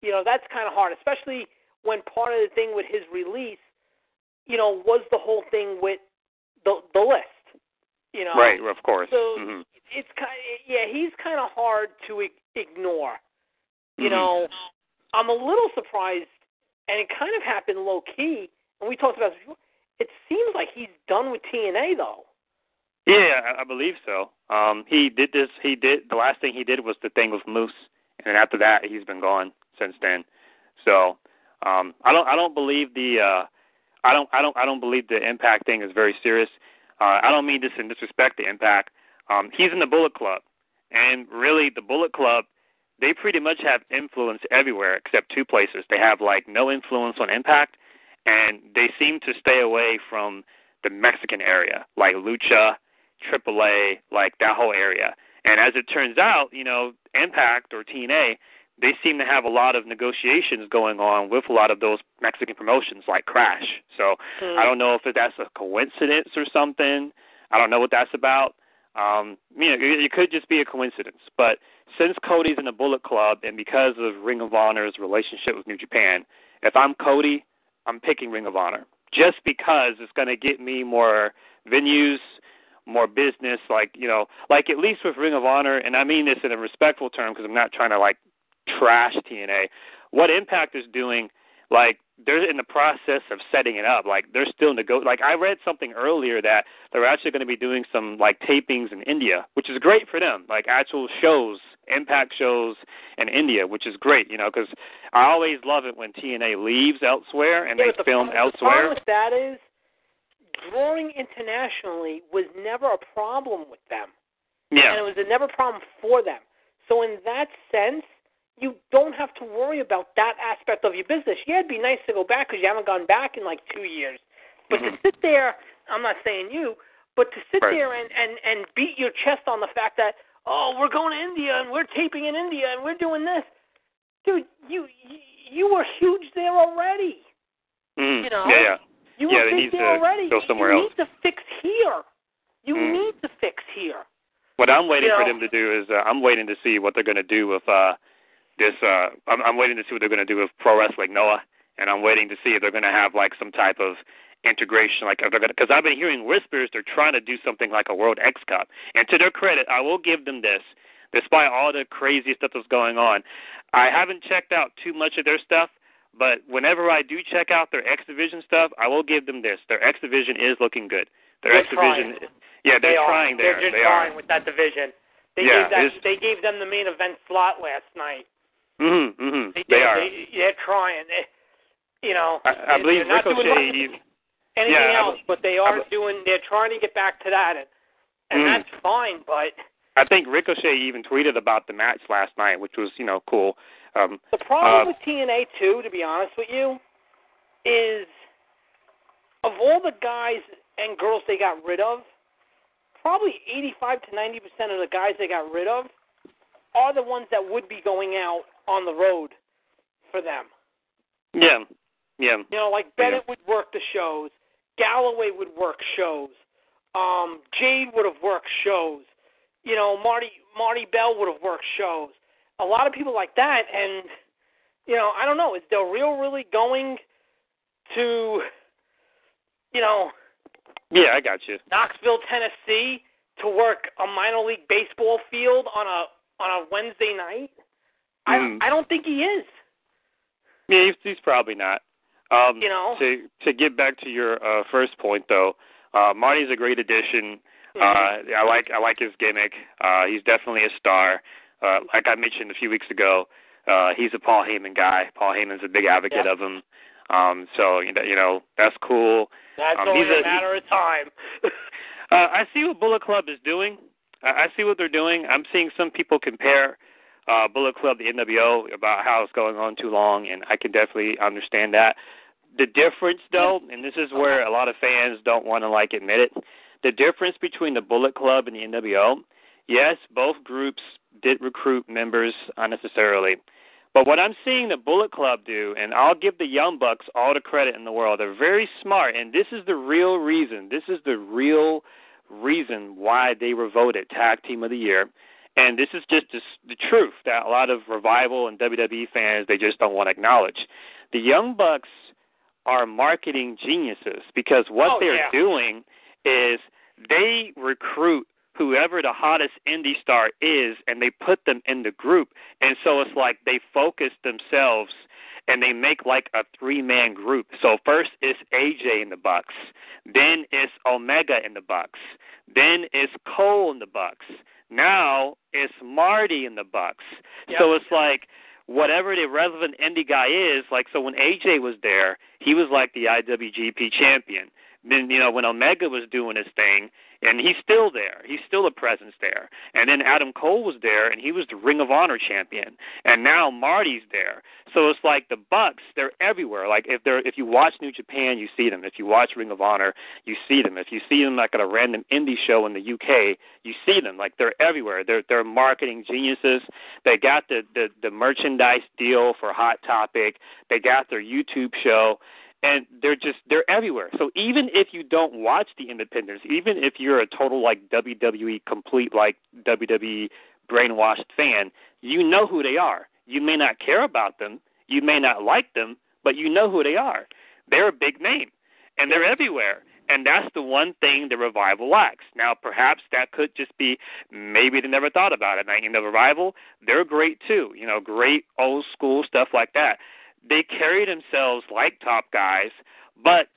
You know, that's kind of hard, especially when part of the thing with his release, you know, was the whole thing with the the list. You know, right, of course. So hmm it's kind, yeah, he's kind of hard to ignore. You Mhm. know, I'm a little surprised, and it kind of happened low key. And we talked about this before. It seems like he's done with TNA though. Yeah, I, I believe so. Um, he did this. He did the last thing he did was the thing with Moose, and then after that, he's been gone since then. So um, I don't. I don't believe the. Uh, I don't. I don't. I don't believe the Impact thing is very serious. Uh, I don't mean this in disrespect to Impact. Um, he's in the Bullet Club, and really, the Bullet Club, they pretty much have influence everywhere except two places. They have like no influence on Impact, and they seem to stay away from the Mexican area, like Lucha, AAA, like that whole area. And as it turns out, you know, Impact or TNA, they seem to have a lot of negotiations going on with a lot of those Mexican promotions like Crash. So Hmm. I don't know if that's a coincidence or something. I don't know what that's about. Um, you know, it, it could just be a coincidence. But since Cody's in the Bullet Club and because of Ring of Honor's relationship with New Japan, if I'm Cody, I'm picking Ring of Honor just because it's going to get me more venues, more business. Like you know, like at least with Ring of Honor, and I mean this in a respectful term because I'm not trying to like trash TNA. What Impact is doing, like they're in the process of setting it up. Like they're still nego. Like I read something earlier that they're actually going to be doing some like tapings in India, which is great for them. Like actual shows, Impact shows in India, which is great. You know, because I always love it when TNA leaves elsewhere and Yeah, they the film problem- The elsewhere. problem with that is drawing internationally was never a problem with them, Yeah. and it was a never a problem for them. So in that sense, you don't have to worry about that aspect of your business. Yeah, it'd be nice to go back because you haven't gone back in like two years. But Mhm. to sit there, I'm not saying you, but to sit Right. there and and and beat your chest on the fact that oh, we're going to India and we're taping in India and we're doing this. Dude, you you you were huge there already. Mm. You know? Yeah, yeah. You Yeah, were they big need there to already. go somewhere you else. need to fix here. You Mm. need to fix here. What I'm waiting You for them to do is uh, I'm waiting to see what they're going to do with uh this. uh I'm, I'm waiting to see what they're going to do with Pro Wrestling Noah, and I'm waiting to see if they're going to have like some type of integration, like because I've been hearing whispers they're trying to do something like a World X Cup. And to their credit, I will give them this. Despite all the crazy stuff that's going on, I haven't checked out too much of their stuff. But whenever I do check out their X Division stuff, I will give them this. Their X Division is looking good. Their They're X Division, yeah, they're they are. trying there. They're just they trying are. with that division. They Yeah, gave that. They gave them the main event slot last night. Mhm, mhm. They, They are. They, they're trying. They, you know, I, I believe not doing Ricochet. even- anything yeah, I else, but they are I- doing. They're trying to get back to that, and and Mm. that's fine. But I think Ricochet even tweeted about the match last night, which was you know cool. Um, the problem Uh, with TNA too, to be honest with you, is of all the guys and girls they got rid of, probably 85 to 90 percent of the guys they got rid of are the ones that would be going out on the road for them. yeah, yeah, You know, like Bennett would work the shows, Galloway would work shows, um, Jade would have worked shows, you know, Marty Marti Belle would have worked shows. A lot of people like that, and you know, I don't know, is Del Rio really going to, you know, yeah. I got you. Knoxville, Tennessee, to work a minor league baseball field on a on a Wednesday night? Mm. I I don't think he is. Yeah, he's, he's probably not. Um, You know? To to get back to your uh, first point though, uh, Marty's a great addition. Mm-hmm. Uh, I like I like his gimmick. Uh, he's definitely a star. Uh, like I mentioned a few weeks ago, uh, he's a Paul Heyman guy. Paul Heyman's a big advocate Yeah. of him. Um, so you know, you know that's cool. That's Um, only a a- matter of time. (laughs) Uh, I see what Bullet Club is doing. I, I see what they're doing. I'm seeing some people compare uh, Bullet Club the NWO about how it's going on too long, and I can definitely understand that. The difference, though, and this is where a lot of fans don't want to like admit it, the difference between the Bullet Club and the NWO. Yes, both groups did recruit members unnecessarily. But what I'm seeing the Bullet Club do, and I'll give the Young Bucks all the credit in the world, they're very smart, and this is the real reason. This is the real reason why they were voted Tag Team of the Year. And this is just the, the truth that a lot of Revival and WWE fans, they just don't want to acknowledge. The Young Bucks are marketing geniuses because what Oh, they're yeah. doing is they recruit whoever the hottest indie star is and they put them in the group and so it's like they focus themselves and they make like a three man group so first it's aj in the bucks then it's omega in the bucks then it's cole in the bucks now it's marty in the bucks Yep. so it's like whatever the relevant indie guy is like so when aj was there he was like the iwgp champion then you know when Omega was doing his thing, and he's still there. He's still a presence there. And then Adam Cole was there, and he was the Ring of Honor champion. And now Marty's there. So it's like the Bucks. They're everywhere. Like if they're if you watch New Japan, you see them. If you watch Ring of Honor, you see them. If you see them like at a random indie show in the UK, you see them. Like they're everywhere. They're they're marketing geniuses. They got the the, the merchandise deal for Hot Topic. They got their YouTube show and they're just they're everywhere. So even if you don't watch the independents, even if you're a total like WWE complete like WWE brainwashed fan, you know who they are. You may not care about them, you may not like them, but you know who they are. They're a big name and they're everywhere. And that's the one thing the revival lacks. Now, perhaps that could just be maybe they never thought about it. Now, in the revival, they're great too. You know, great old school stuff like that they carry themselves like top guys, but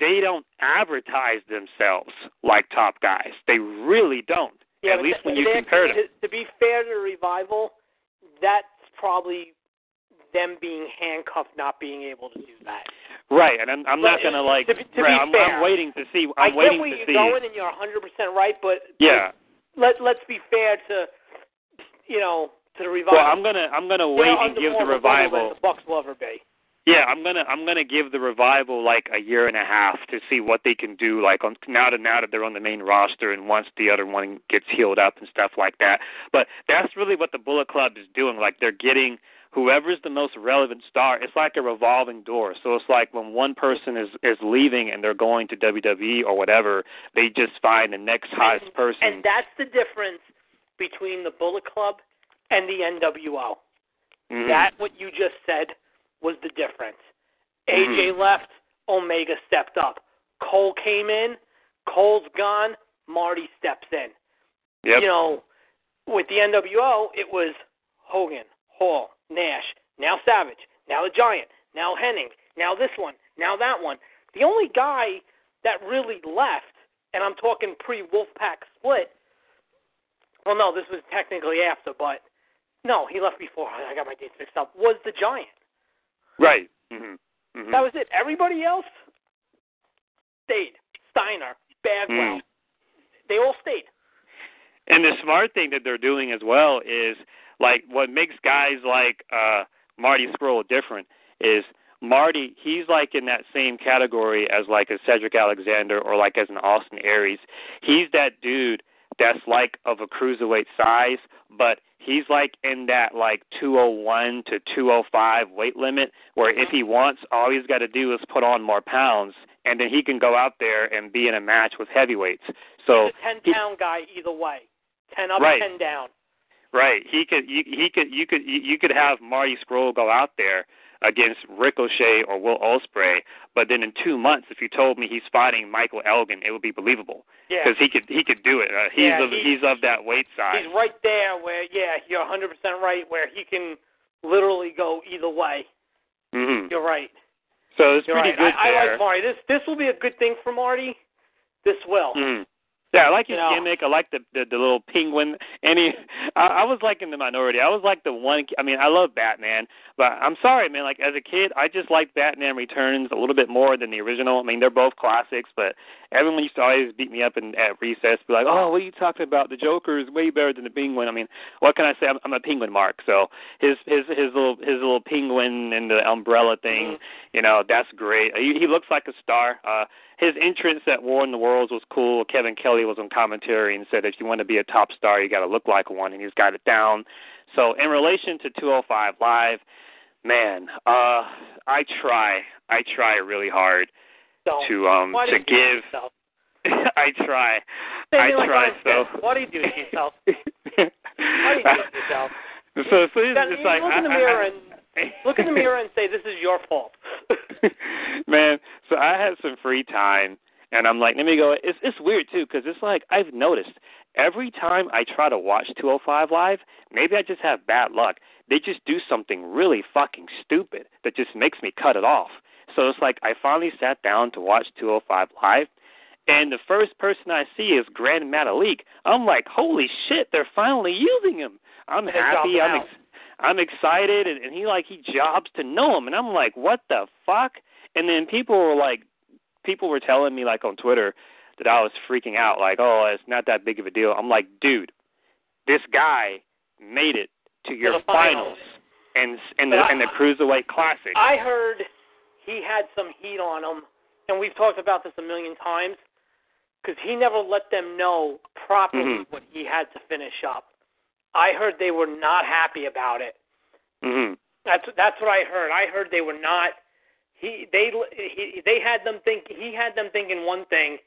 they don't advertise themselves like top guys. They really don't. Yeah, At least when you compare them. To, to be fair to Revival, that's probably them being handcuffed, not being able to do that. Right, and I'm, I'm not going to like. to be- to right, be I'm, fair, I'm waiting to see. I I'm get waiting where to you're see. going, and you're 100% right. But Yeah. let let's be fair to you know to the Revival. Well, I'm gonna I'm gonna wait and give the of a bubble than revival. The Bucks will ever be. Yeah, I'm gonna I'm gonna give the revival like a year and a half to see what they can do. Like on now that now that they're on the main roster, and once the other one gets healed up and stuff like that. But that's really what the Bullet Club is doing. Like they're getting whoever's the most relevant star. It's like a revolving door. So it's like when one person is is leaving and they're going to WWE or whatever, they just find the next highest person. And that's the difference between the Bullet Club and the NWO. Mm-hmm. That what you just said was the difference. Mm-hmm. AJ left, Omega stepped up. Cole came in, Cole's gone, Marty steps in. Yep. You know, with the NWO, it was Hogan, Hall, Nash, now Savage, now the Giant, now Hennig, now this one, now that one. The only guy that really left, and I'm talking pre Wolfpack split. Well, no, this was technically after, but no, he left before. I got my dates mixed up. Was the Giant? Right. Mm-hmm. Mm-hmm. That was it. Everybody else stayed. Steiner, Bagwell, Mm. they all stayed. And the smart thing that they're doing as well is like what makes guys like uh Marty Scurll different is Marty, he's like in that same category as like a Cedric Alexander or like as an Austin Aries. He's that dude that's like of a cruiserweight size, but he's like in that like 201 to 205 weight limit where if he wants, all he's got to do is put on more pounds and then he can go out there and be in a match with heavyweights. So He's a ten he- guy either way. Ten up, Right. ten down. Right. He could. You, he could. You could. You, you could have Marty Scurll go out there against Ricochet or Will Ospreay, but then in two months, if you told me he's fighting Michael Elgin, it would be believable Yeah. because he could. He could do it. Uh, he's Yeah, of. he- he's of that weight size. He's right there where yeah, you're 100% right where he can literally go either way. hmm You're right. So it's You're pretty right. good I, I like Marty. This this will be a good thing for Marty. This will. Mhm. Yeah, I like his You know. gimmick. I like the, the the little penguin. And he, (laughs) I, I was like in the minority. I was like the one. I mean, I love Batman, but I'm sorry, man. Like as a kid, I just liked Batman Returns a little bit more than the original. I mean, they're both classics, but everyone used to always beat me up in, at recess, be like, "Oh, what are you talking about? The Joker is way better than the Penguin." I mean, what can I say? I'm, I'm a Penguin mark, so his his his little his little penguin and the umbrella thing, you know, that's great. He, he looks like a star. Uh, his entrance at War in the Worlds was cool. Kevin Kelly was on commentary and said, if you want to be a top star, you got to look like one, and he's got it down. So in relation to 205 Live, man, uh, I try, I try really hard So to um why to you do it give. (laughs) I try, Say I like try so. Why do you do to yourself? (laughs) Why do you do to yourself? (laughs) So, so it's like look I, in the I- mirror I- and look in the mirror and say, "This is your fault." Man, so I had some free time, and I'm like, let me go. It's it's weird too, because it's like I've noticed every time I try to watch 205 live, maybe I just have bad luck. They just do something really fucking stupid that just makes me cut it off. So it's like I finally sat down to watch 205 live, and the first person I see is Gran Metalik. I'm like, holy shit, they're finally using him. I'm happy. I'm ex- I'm excited, and, and he like he jobs to Noam, and I'm like, what the fuck? And then people were like, people were telling me like on Twitter that I was freaking out, like, oh, it's not that big of a deal. I'm like, dude, this guy made it to your finals. finals and and the I- and the cruiserweight classic. I heard he had some heat on him, and we've talked about this a million times, because he never let them know properly Mhm. what he had to finish up. I heard they were not happy about it. hmm That's that's what I heard. I heard they were not. He they he, they had them think he had them thinking one thing,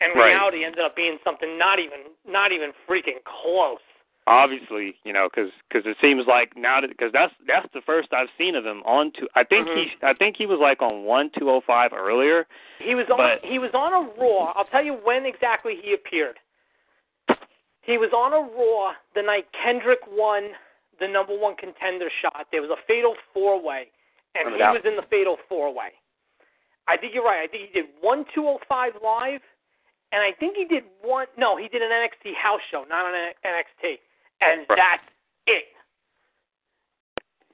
and Right. reality ended up being something not even not even freaking close. Obviously, you know, because cause it seems like now that because that's that's the first I've seen of him on two. I think Mhm. he I think he was like on one two oh five earlier. He was on But- he was on a Raw. I'll tell you when exactly he appeared. He was on a Raw the night Kendrick won the number one contender shot. There was a fatal four way, and he was in the fatal four way. I think you're right. I think he did one 205 live, and I think he did one. No, he did an NXT house show, not an NXT, and Right. that's it.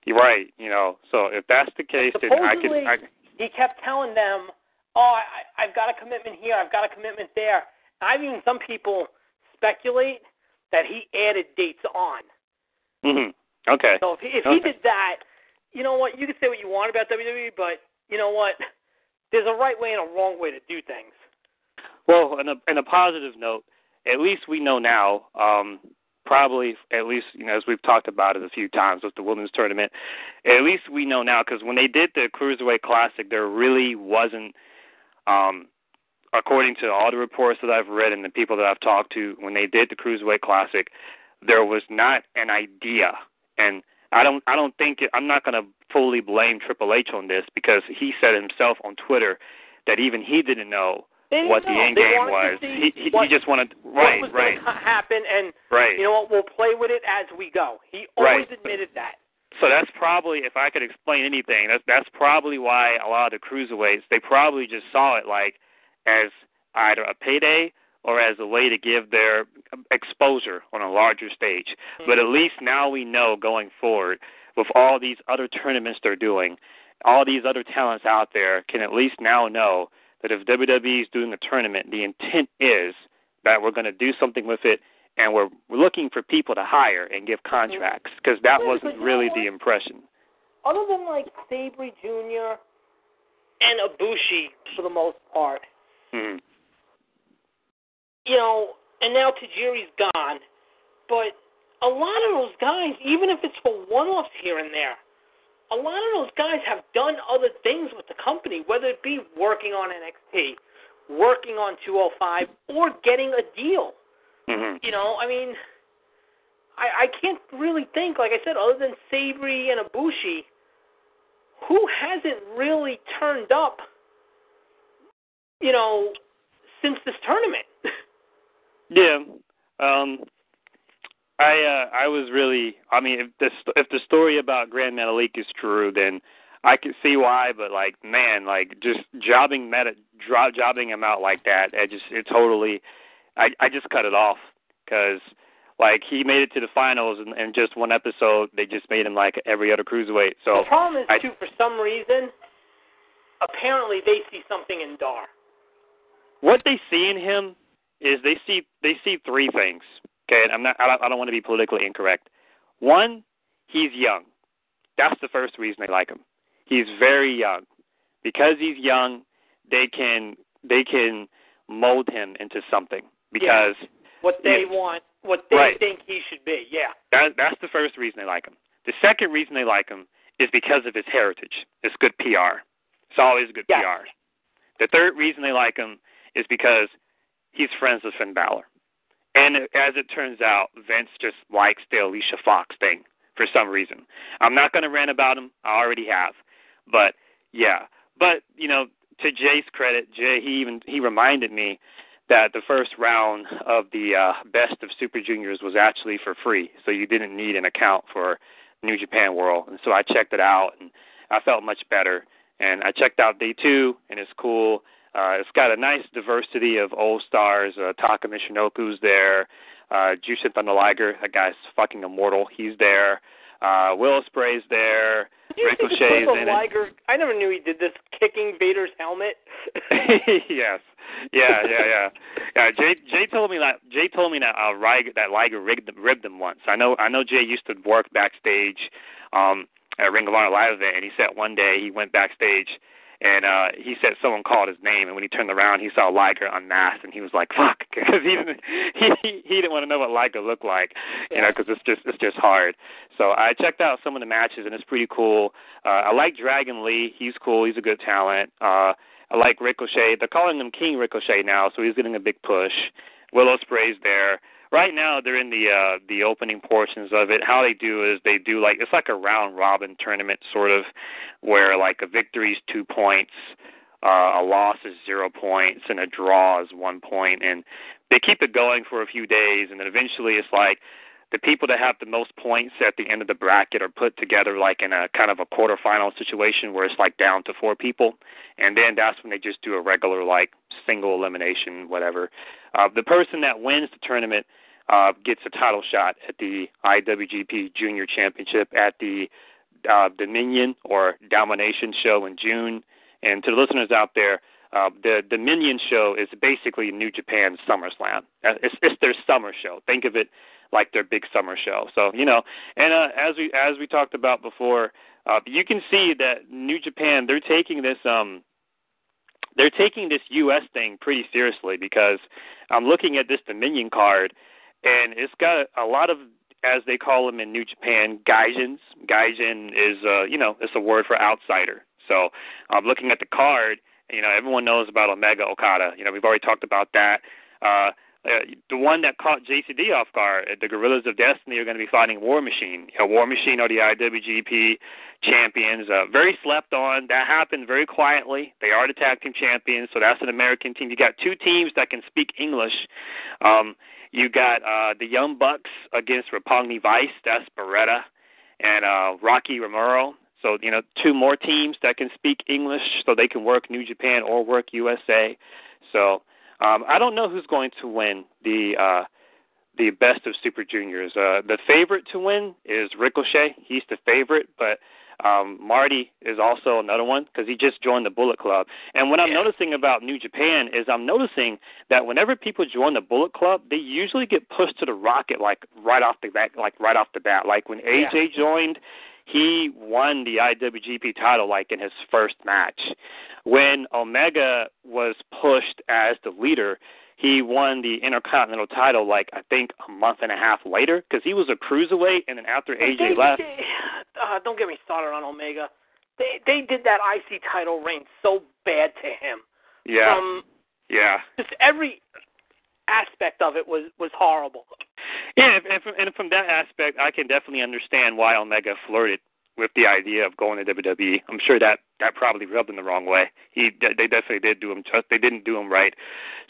You're right. You know, so if that's the case, then I can. I, he kept telling them, "Oh, I, I've got a commitment here. I've got a commitment there." I've even some people speculate that he added dates on. hmm Okay. So if he, if he did that, you know what? You can say what you want about WWE, but you know what? There's a right way and a wrong way to do things. Well, in a in a positive note, at least we know now. Um, probably at least you know as we've talked about it a few times with the women's tournament. At least we know now because when they did the cruiserweight classic, there really wasn't. Um, according to all the reports that I've read and the people that I've talked to, when they did the cruiserweight classic, there was not an idea, and I don't I don't think it, I'm not going to fully blame Triple H on this because he said himself on Twitter that even he didn't know what know. the end game was. He he, what, he just wanted right what was right going to happen, and right. you know what? We'll play with it as we go. He always Right. admitted that. So that's probably, if I could explain anything, that's that's probably why a lot of the cruiserweights they probably just saw it like as either a payday or as a way to give their exposure on a larger stage. Mm-hmm. But at least now we know going forward with all these other tournaments they're doing, all these other talents out there can at least now know that if WWE is doing a tournament, the intent is that we're going to do something with it and we're looking for people to hire and give contracts because that Yeah, wasn't really the impression. Other than like Sabre Jr. and Ibushi for the most part, Hmm. you know, and now Tajiri's gone, but a lot of those guys, even if it's for one-offs here and there, a lot of those guys have done other things with the company, whether it be working on NXT, working on 205, or getting a deal. hmm You know, I mean, I I can't really think, like I said, other than Sabre and Ibushi, who hasn't really turned up, you know, since this tournament. (laughs) Yeah. Um I uh I was really I mean if the if the story about Gran Metalik is true then I can see why but like man like just jobbing meta dro- jobbing him out like that I just it totally I I just cut it off cuz like he made it to the finals and, and just one episode they just made him like every other cruiserweight so the problem is I- too, for some reason, apparently they see something in Dar. what they see in him is they see they see three things. Okay, and I'm not I don't, I don't want to be politically incorrect. One, he's young. That's the first reason they like him. He's very young. Because he's young, they can they can mold him into something because What they want, what they Right. think he should be. Yeah. that that's the first reason they like him. The second reason they like him is because of his heritage. It's good PR. It's always good Yes. PR. The third reason they like him is because he's friends with Finn Balor. And as it turns out, Vince just likes the Alicia Fox thing for some reason. I'm not going to rant about him. I already have. But yeah. But, you know, to Jay's credit, Jay he even he reminded me that the first round of the uh, Best of Super Juniors was actually for free, so you didn't need an account for New Japan World. And so I checked it out, and I felt much better. And I checked out day two, and it's cool. Uh, it's got a nice diversity of old stars. Uh, Taka Michinoku's there. Uh, Jushin Thunder Liger, that guy's fucking immortal. He's there. Uh, Will Ospreay's there. Did you Ricochet's in it. Liger? I never knew he did this, kicking Vader's helmet. (laughs) yes. Yeah, yeah, yeah. Yeah, Jay Jay told me that Jay told me that uh Liger that Liger rigged ribbed them once. I know I know Jay used to work backstage um at Ring of Honor live event and he said one day he went backstage and uh he said someone called his name and when he turned around he saw Liger unmasked and he was like fuck (laughs) because he didn't he he didn't want to know what Liger looked like you know because it's just it's just hard so I checked out some of the matches and it's pretty cool uh I like Dragon Lee he's cool he's a good talent uh I like Ricochet. They're calling him King Ricochet now, so he's getting a big push. Will Ospreay's there. Right now, they're in the uh, the opening portions of it. How they do is they do like it's like a round robin tournament sort of, where like a victory is two points, uh, a loss is zero points, and a draw is one point, and they keep it going for a few days, and then eventually it's like the people that have the most points at the end of the bracket are put together like in a kind of a quarterfinal situation where it's like down to four people, and then that's when they just do a regular like single elimination, whatever. Uh, the person that wins the tournament uh, gets a title shot at the IWGP Junior Championship at the uh, Dominion or Domination show in June. And to the listeners out there, uh, the Dominion show is basically New Japan's SummerSlam. Uh, It's, it's their summer show. Think of it like their big summer show. So you know, and uh, as we as we talked about before, uh, you can see that New Japan they're taking this um they're taking this U.S. thing pretty seriously because I'm looking at this Dominion card, and it's got a lot of as they call them in New Japan, gaijins. Gaijin is, uh, you know, it's a word for outsider. So I'm looking at the card. You know, everyone knows about Omega Okada. You know, we've already talked about that. Uh, uh, the one that caught JCD off guard, the Guerrillas of Destiny are going to be fighting War Machine. You know, War Machine are the IWGP champions, uh, very slept on. That happened very quietly. They are the tag team champions, so that's an American team. You got two teams that can speak English. Um, you got uh, the Young Bucks against Roppongi Vice. That's Beretta and uh, Rocky Romero. So you know, two more teams that can speak English, so they can work New Japan or work USA. So um, I don't know who's going to win the uh, the best of Super Juniors. Uh, the favorite to win is Ricochet. He's the favorite, but um, Marty is also another one because he just joined the Bullet Club. And what I'm noticing about New Japan is I'm noticing that whenever people join the Bullet Club, they usually get pushed to the rocket like right off the bat, like right off the bat. Like when AJ Yeah. joined, he won the IWGP title like in his first match. When Omega was pushed as the leader, he won the Intercontinental title like I think a month and a half later because he was a cruiserweight, and then after They- AJ left, they- uh, don't get me started on Omega. They they did that IC title reign so bad to him. yeah, From yeah. just every aspect of it was was horrible. Yeah, and- and from, and from that aspect, I can definitely understand why Omega flirted with the idea of going to WWE. I'm sure that that probably rubbed him the wrong way. He they definitely did do him just they didn't do him right.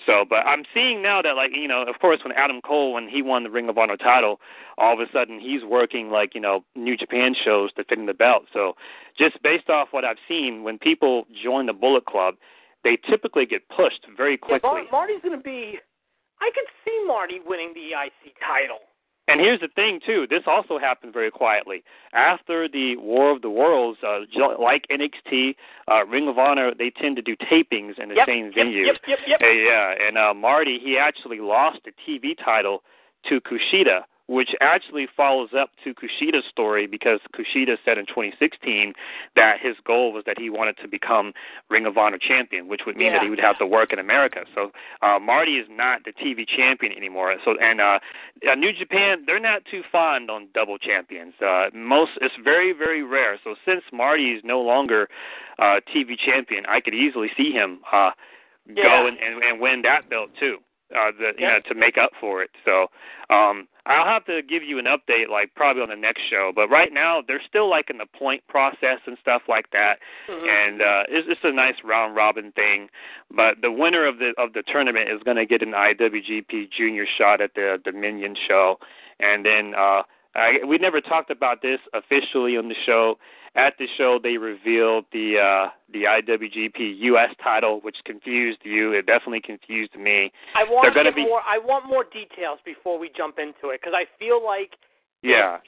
So, but I'm seeing now that like you know, of course, when Adam Cole when he won the Ring of Honor title, all of a sudden he's working like you know New Japan shows to fit in the belt. So, just based off what I've seen, when people join the Bullet Club, they typically get pushed very Yeah, quickly. Mar- Marty's going to be. I could see Marty winning the IC title. And here's the thing too. This also happened very quietly after the War of the Worlds. Uh, like NXT, uh, Ring of Honor, they tend to do tapings in the Yep, same yep, venue. Yep, yep, yep. Uh, yeah, and uh, Marty, he actually lost the TV title to Kushida, which actually follows up to Kushida's story because Kushida said in 2016 that his goal was that he wanted to become Ring of Honor champion, which would mean Yeah. that he would have to work in America. So uh, Marty is not the TV champion anymore. So and uh, uh, New Japan, they're not too fond on double champions. Uh, most it's very very rare. So since Marty is no longer uh, TV champion, I could easily see him uh, Yeah. go and, and and win that belt too. Uh, the, you Yeah. know, to make up for it. So um, I'll have to give you an update, like probably on the next show. But right now, they're still like in the point process and stuff like that Mhm. and uh, it's, it's a nice round robin thing. But the winner of the of the tournament is going to get an IWGP Junior shot at the Dominion show, and then uh, I, we never talked about this officially on the show. At the show, they revealed the uh, the IWGP US title, which confused you. It definitely confused me. I want to be- more. I want more details before we jump into it because I feel like Yeah,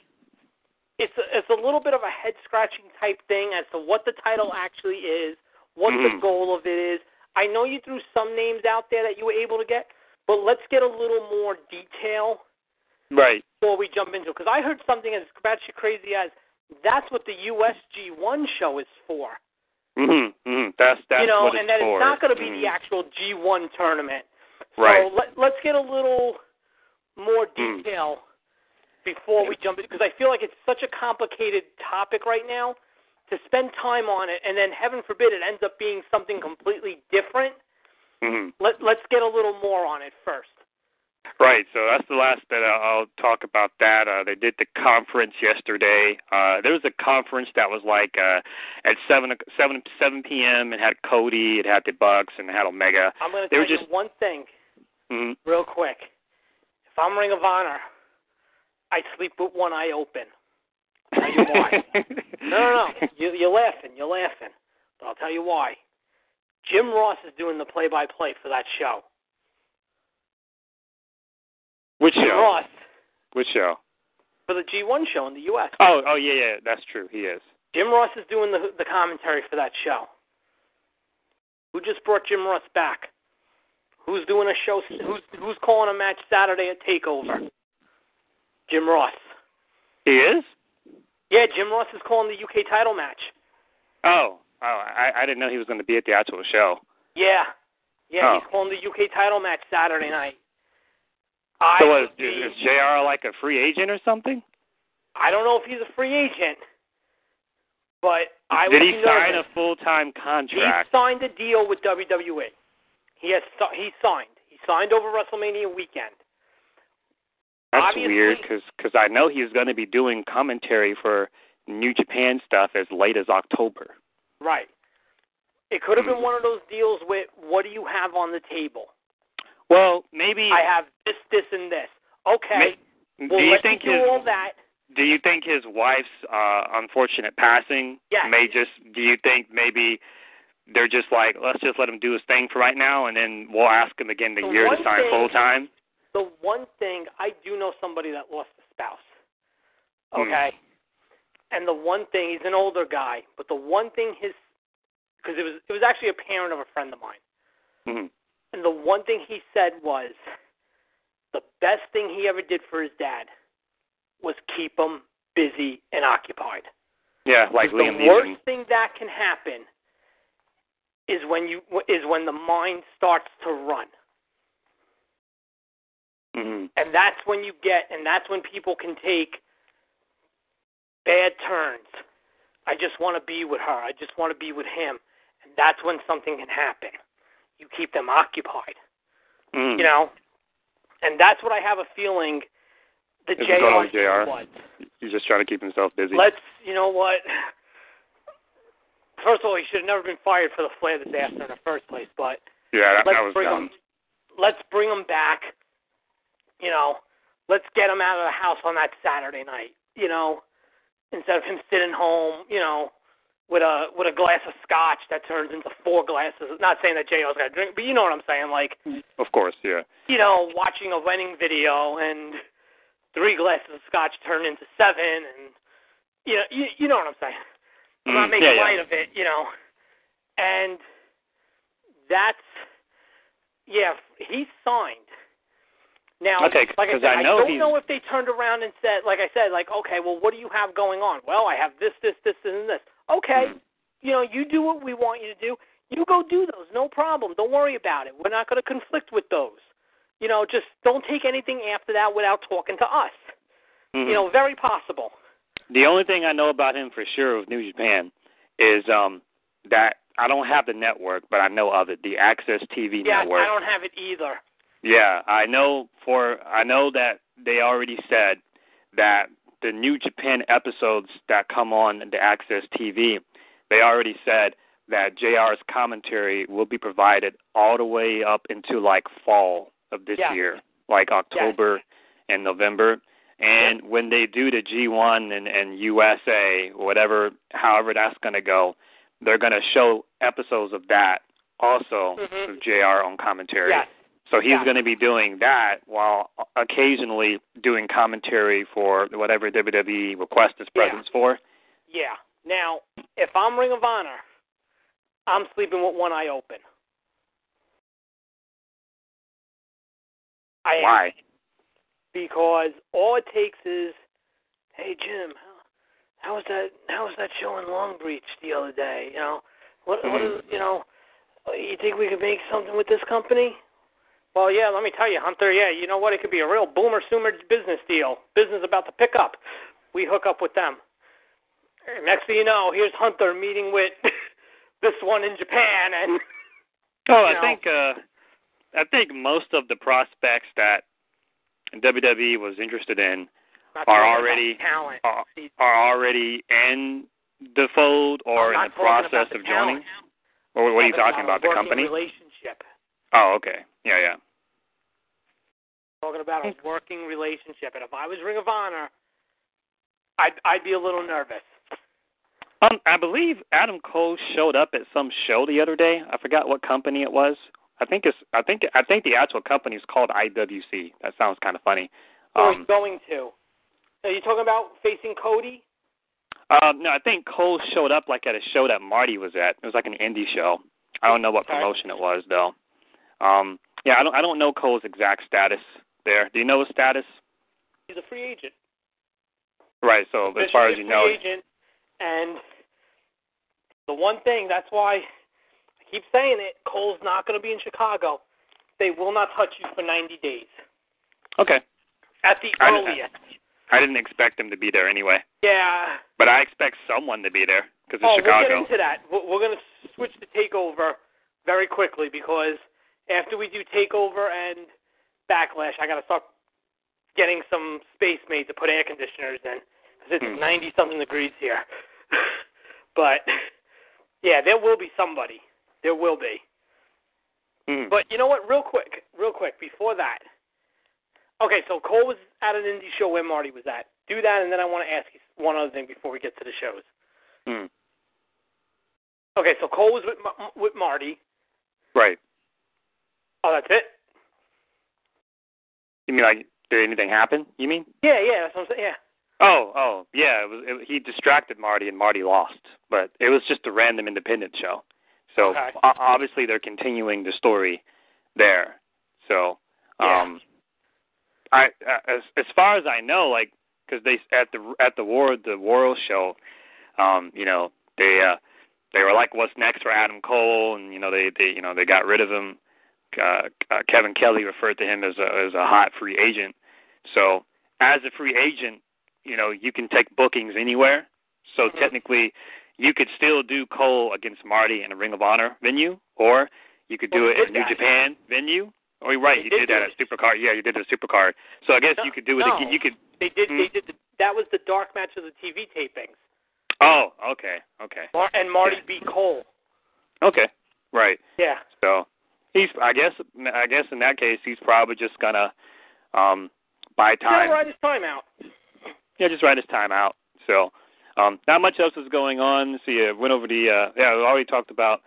it's a, it's a little bit of a head scratching type thing as to what the title actually is, what the Mhm. goal of it is. I know you threw some names out there that you were able to get, but let's get a little more detail right. before we jump into it. Because I heard something as batshit crazy as that's what the USG1 show is for. Mhm. Mhm. That's that's you know, and that for. it's not going to be Mhm. the actual G1 tournament. Right. So let, let's get a little more Mm. detail before we jump in, because I feel like it's such a complicated topic right now to spend time on it, and then heaven forbid it ends up being something completely different. Mhm. Let, let's get a little more on it first. Right, so that's the last bit. I'll, talk about that. Uh, they did the conference yesterday. Uh, there was a conference that was like uh, at seven seven seven p.m. It had Cody, it had the Bucks, and it had Omega. I'm going to tell were you just- one thing hmm real quick. If I'm Ring of Honor, I sleep with one eye open. I'll tell you why. (laughs) No, no, no. You, you're laughing. You're laughing. But I'll tell you why. Jim Ross is doing the play-by-play for that show. Which Jim show? Ross Which show? for the G1 show in the U.S. Oh, oh yeah, yeah, that's true. He is. Jim Ross is doing the the commentary for that show. Who just brought Jim Ross back? Who's doing a show? Who's who's calling a match Saturday at Takeover? Jim Ross. He is. Yeah, Jim Ross is calling the UK title match. Oh, oh, I, I didn't know he was going to be at the actual show. Yeah, yeah, Oh. he's calling the UK title match Saturday night. I So, is, be- is J.R. like a free agent or something? I don't know if he's a free agent, but I Did would he sign nervous. a full time contract? He signed a deal with WWE. He has he signed. He signed over WrestleMania weekend. That's obviously- weird because cause I know he's going to be doing commentary for New Japan stuff as late as October. Right. It could have been Mhm. one of those deals with what do you have on the table? Well, maybe. I have this, this, and this. Okay. do well, you think do his all that. Do you think his wife's uh unfortunate passing Yes. may just? Do you think maybe they're just like, let's just let him do his thing for right now, and then we'll ask him again the The year to sign full time? The one thing I do know somebody that lost a spouse. Hmm. Okay. And the one thing he's an older guy, but the one thing his because it was it was actually a parent of a friend of mine. hmm And the one thing he said was the best thing he ever did for his dad was keep him busy and occupied. Yeah, like the Liam worst Neeson. thing that can happen is when you is when the mind starts to run. hmm And that's when you get and that's when people can take bad turns. I just want to be with her. I just want to be with him. And that's when something can happen. You keep them occupied. mm you know. And that's what I have a feeling the Is it going on with JR? was. He's just trying to keep himself busy. Let's, you know what? First of all, he should have never been fired for the Flair disaster in the first place. But yeah, that, let's that was bring dumb. him. Let's bring him back. You know, let's get him out of the house on that Saturday night. You know, instead of him sitting home. You know, with a with a glass of scotch that turns into four glasses. Not saying that JR's got to drink, but you know what I'm saying. Like, Of course, yeah. you know, watching a wedding video and three glasses of scotch turn into seven, and you know, you, you know what I'm saying. I'm not Mm, making yeah, yeah. light of it, you know. And that's yeah, he's signed. Now, Okay, like I said, I know don't he's- know if they turned around and said, like I said, like, okay, well, what do you have going on? Well, I have this, this, this, and this. Okay, you know, you do what we want you to do. You go do those, no problem. Don't worry about it. We're not going to conflict with those. You know, just don't take anything after that without talking to us. Mhm. You know, very possible. The only thing I know about him for sure with New Japan is um that I don't have the network, but I know of it, the AXS TV Yeah, network. I don't have it either. Yeah, I know for I know that they already said that the New Japan episodes that come on the AXS TV, they already said that JR's commentary will be provided all the way up into like fall of this Yeah. year, like October and November. And when they do the G1 and, and USA, whatever, however that's going to go, they're going to show episodes of that also Mhm. with JR on commentary. Yes. So he's Yeah. going to be doing that while occasionally doing commentary for whatever WWE request his Yeah. presence for. Yeah. Now, if I'm Ring of Honor, I'm sleeping with one eye open. I am. Why? Because all it takes is, hey Jim, how, how was that? How was that show in Long Beach the other day? You know, what? What mm-hmm. is? You know, you think we could make something with this company? Well, yeah. Let me tell you, Hunter. Yeah, you know what? It could be a real boomer sooner business deal. Business about to pick up. We hook up with them. Next thing you know, here's Hunter meeting with (laughs) this one in Japan, and (laughs) Oh, I know. think uh I think most of the prospects that WWE was interested in not Are already- talent. are, are already in the fold or in the process the of joining. Or what are you talking about? about? The company? relationship. Oh, okay. Yeah, yeah. Talking about a working relationship, and if I was Ring of Honor, I'd I'd be a little nervous. Um, I believe Adam Cole showed up at some show the other day. I forgot what company it was. I think it's I think I think the actual company is called IWC. That sounds kind of funny. Or Um, he's going to. Are you talking about facing Cody? um, no, I think Cole showed up like at a show that Marty was at. It was like an indie show. I don't know what promotion it was though. Um, yeah, I don't I don't know Cole's exact status there. Do you know his status? he's a free agent. Right. So as far as you know, a free agent, and the one thing that's why I keep saying it, Cole's not going to be in Chicago. They will not touch you for 90 days. Okay. At the I, earliest. I didn't expect him to be there anyway. Yeah. But I expect someone to be there because it's oh, Chicago. we'll get into that. We're going to switch to takeover very quickly because after we do takeover and backlash, I got to start getting some space made to put air conditioners in because it's Hmm. 90 something degrees here. (laughs) but yeah, there will be somebody. There will be. Hmm. But you know what? Real quick, real quick, before that. Okay, so Cole was at an indie show where Marty was at. Do that, and then I want to ask you one other thing before we get to the shows. Hmm. Okay, so Cole was with with Marty. Right. Oh, that's it. You mean like did anything happen? You mean? Yeah, yeah, that's what I'm saying. Yeah. Oh, oh, yeah. It was. It, he distracted Marty, and Marty lost. But it was just a random independent show. So Okay. obviously they're continuing the story there. So, Yeah. um, I as as far as I know, like because they at the at the war the World show, um, you know they uh they were like, what's next for Adam Cole, and you know they they you know they got rid of him. Uh, uh, Kevin Kelly referred to him as a as a hot free agent. So as a free agent, you know you can take bookings anywhere. So Mhm. technically, you could still do Cole against Marty in a Ring of Honor venue, or you could do Well, it in New that. Japan venue. Oh, you're right, He you did did that at Supercard. Yeah, you did it at Supercard. So I guess No, you could do it no. again. You could. They did. Hmm. They did. The, that was the dark match of the TV tapings. Oh, okay, okay, Mar- and Marty Yeah. beat Cole. okay, right. Yeah. So he's. I guess. I guess in that case, he's probably just gonna um buy time. gonna ride his time out. Yeah, just write his time out. So, um, not much else is going on. So yeah, went over the. Uh, yeah, we already talked about.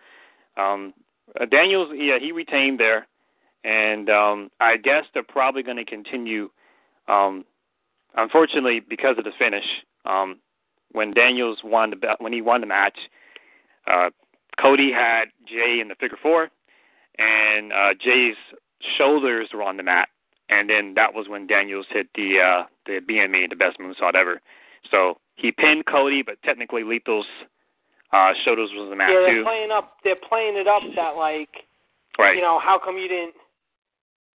Um, uh, Daniels. Yeah, he retained there, and um, I guess they're probably going to continue. Um, unfortunately, because of the finish, um, when Daniels won the when he won the match, uh, Cody had Jay in the figure four, and uh, Jay's shoulders were on the mat and then that was when Daniels hit the uh the BME, the best moonsault ever. So he pinned Cody, but technically Lethal's uh shoulders was on the mat yeah, they're too. playing up. They're playing it up that like, right. you know, how come you didn't,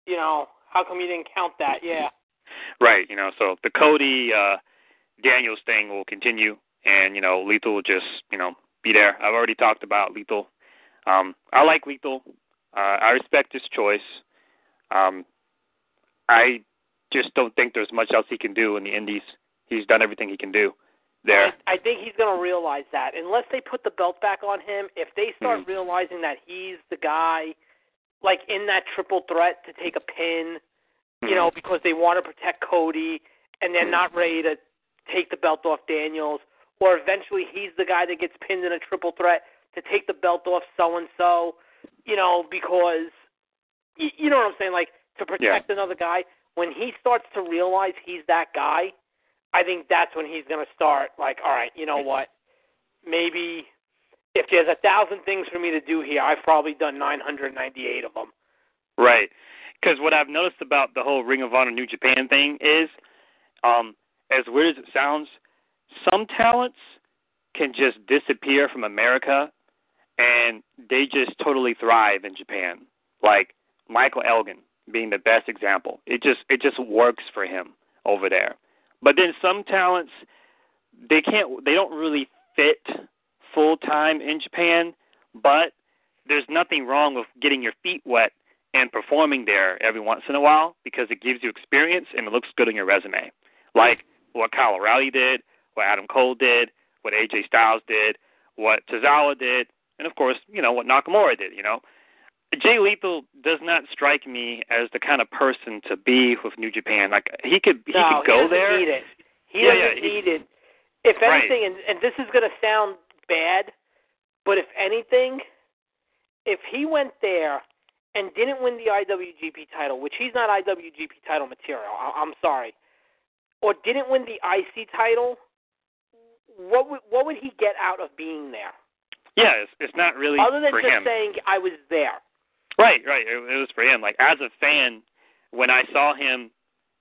you know, how come you didn't count that? Yeah. Right, you know, so the Cody uh Daniels thing will continue and, you know, Lethal will just, you know, be there. I've already talked about Lethal. Um I like Lethal. Uh I respect his choice. Um I just don't think there's much else he can do in the indies. He's done everything he can do there. I, I think he's going to realize that unless they put the belt back on him. If they start Mhm. realizing that he's the guy, like in that triple threat to take a pin, you know, because they want to protect Cody and they're Mhm. not ready to take the belt off Daniels, or eventually he's the guy that gets pinned in a triple threat to take the belt off so and so, you know, because y- you know what I'm saying, like to protect another guy. When he starts to realize he's that guy, I think that's when he's going to start like, all right, you know what? Maybe if there's a thousand things for me to do here, I've probably done 998 of them. Right. Because what I've noticed about the whole Ring of Honor New Japan thing is, um, as weird as it sounds, some talents can just disappear from America and they just totally thrive in Japan. Like Michael Elgin being the best example. It just it just works for him over there. But then some talents they can't they don't really fit full time in Japan, but there's nothing wrong with getting your feet wet and performing there every once in a while because it gives you experience and it looks good on your resume. Like what Kyle O'Reilly did, what Adam Cole did, what AJ Styles did, what Tozawa did, and of course, you know, what Nakamura did, you know. Jay Lethal does not strike me as the kind of person to be with New Japan. Like he could he no, could go there. he doesn't there. Need it. He Yeah, doesn't yeah, he- need it. If Right. anything, and, and this is going to sound bad, but if anything, if he went there and didn't win the IWGP title, which he's not IWGP title material, I, I'm sorry, or didn't win the IC title, what would what would he get out of being there? Yeah, it's, it's not really Other than for just him. saying I was there. Right, right. It, it was for him. Like as a fan, when I saw him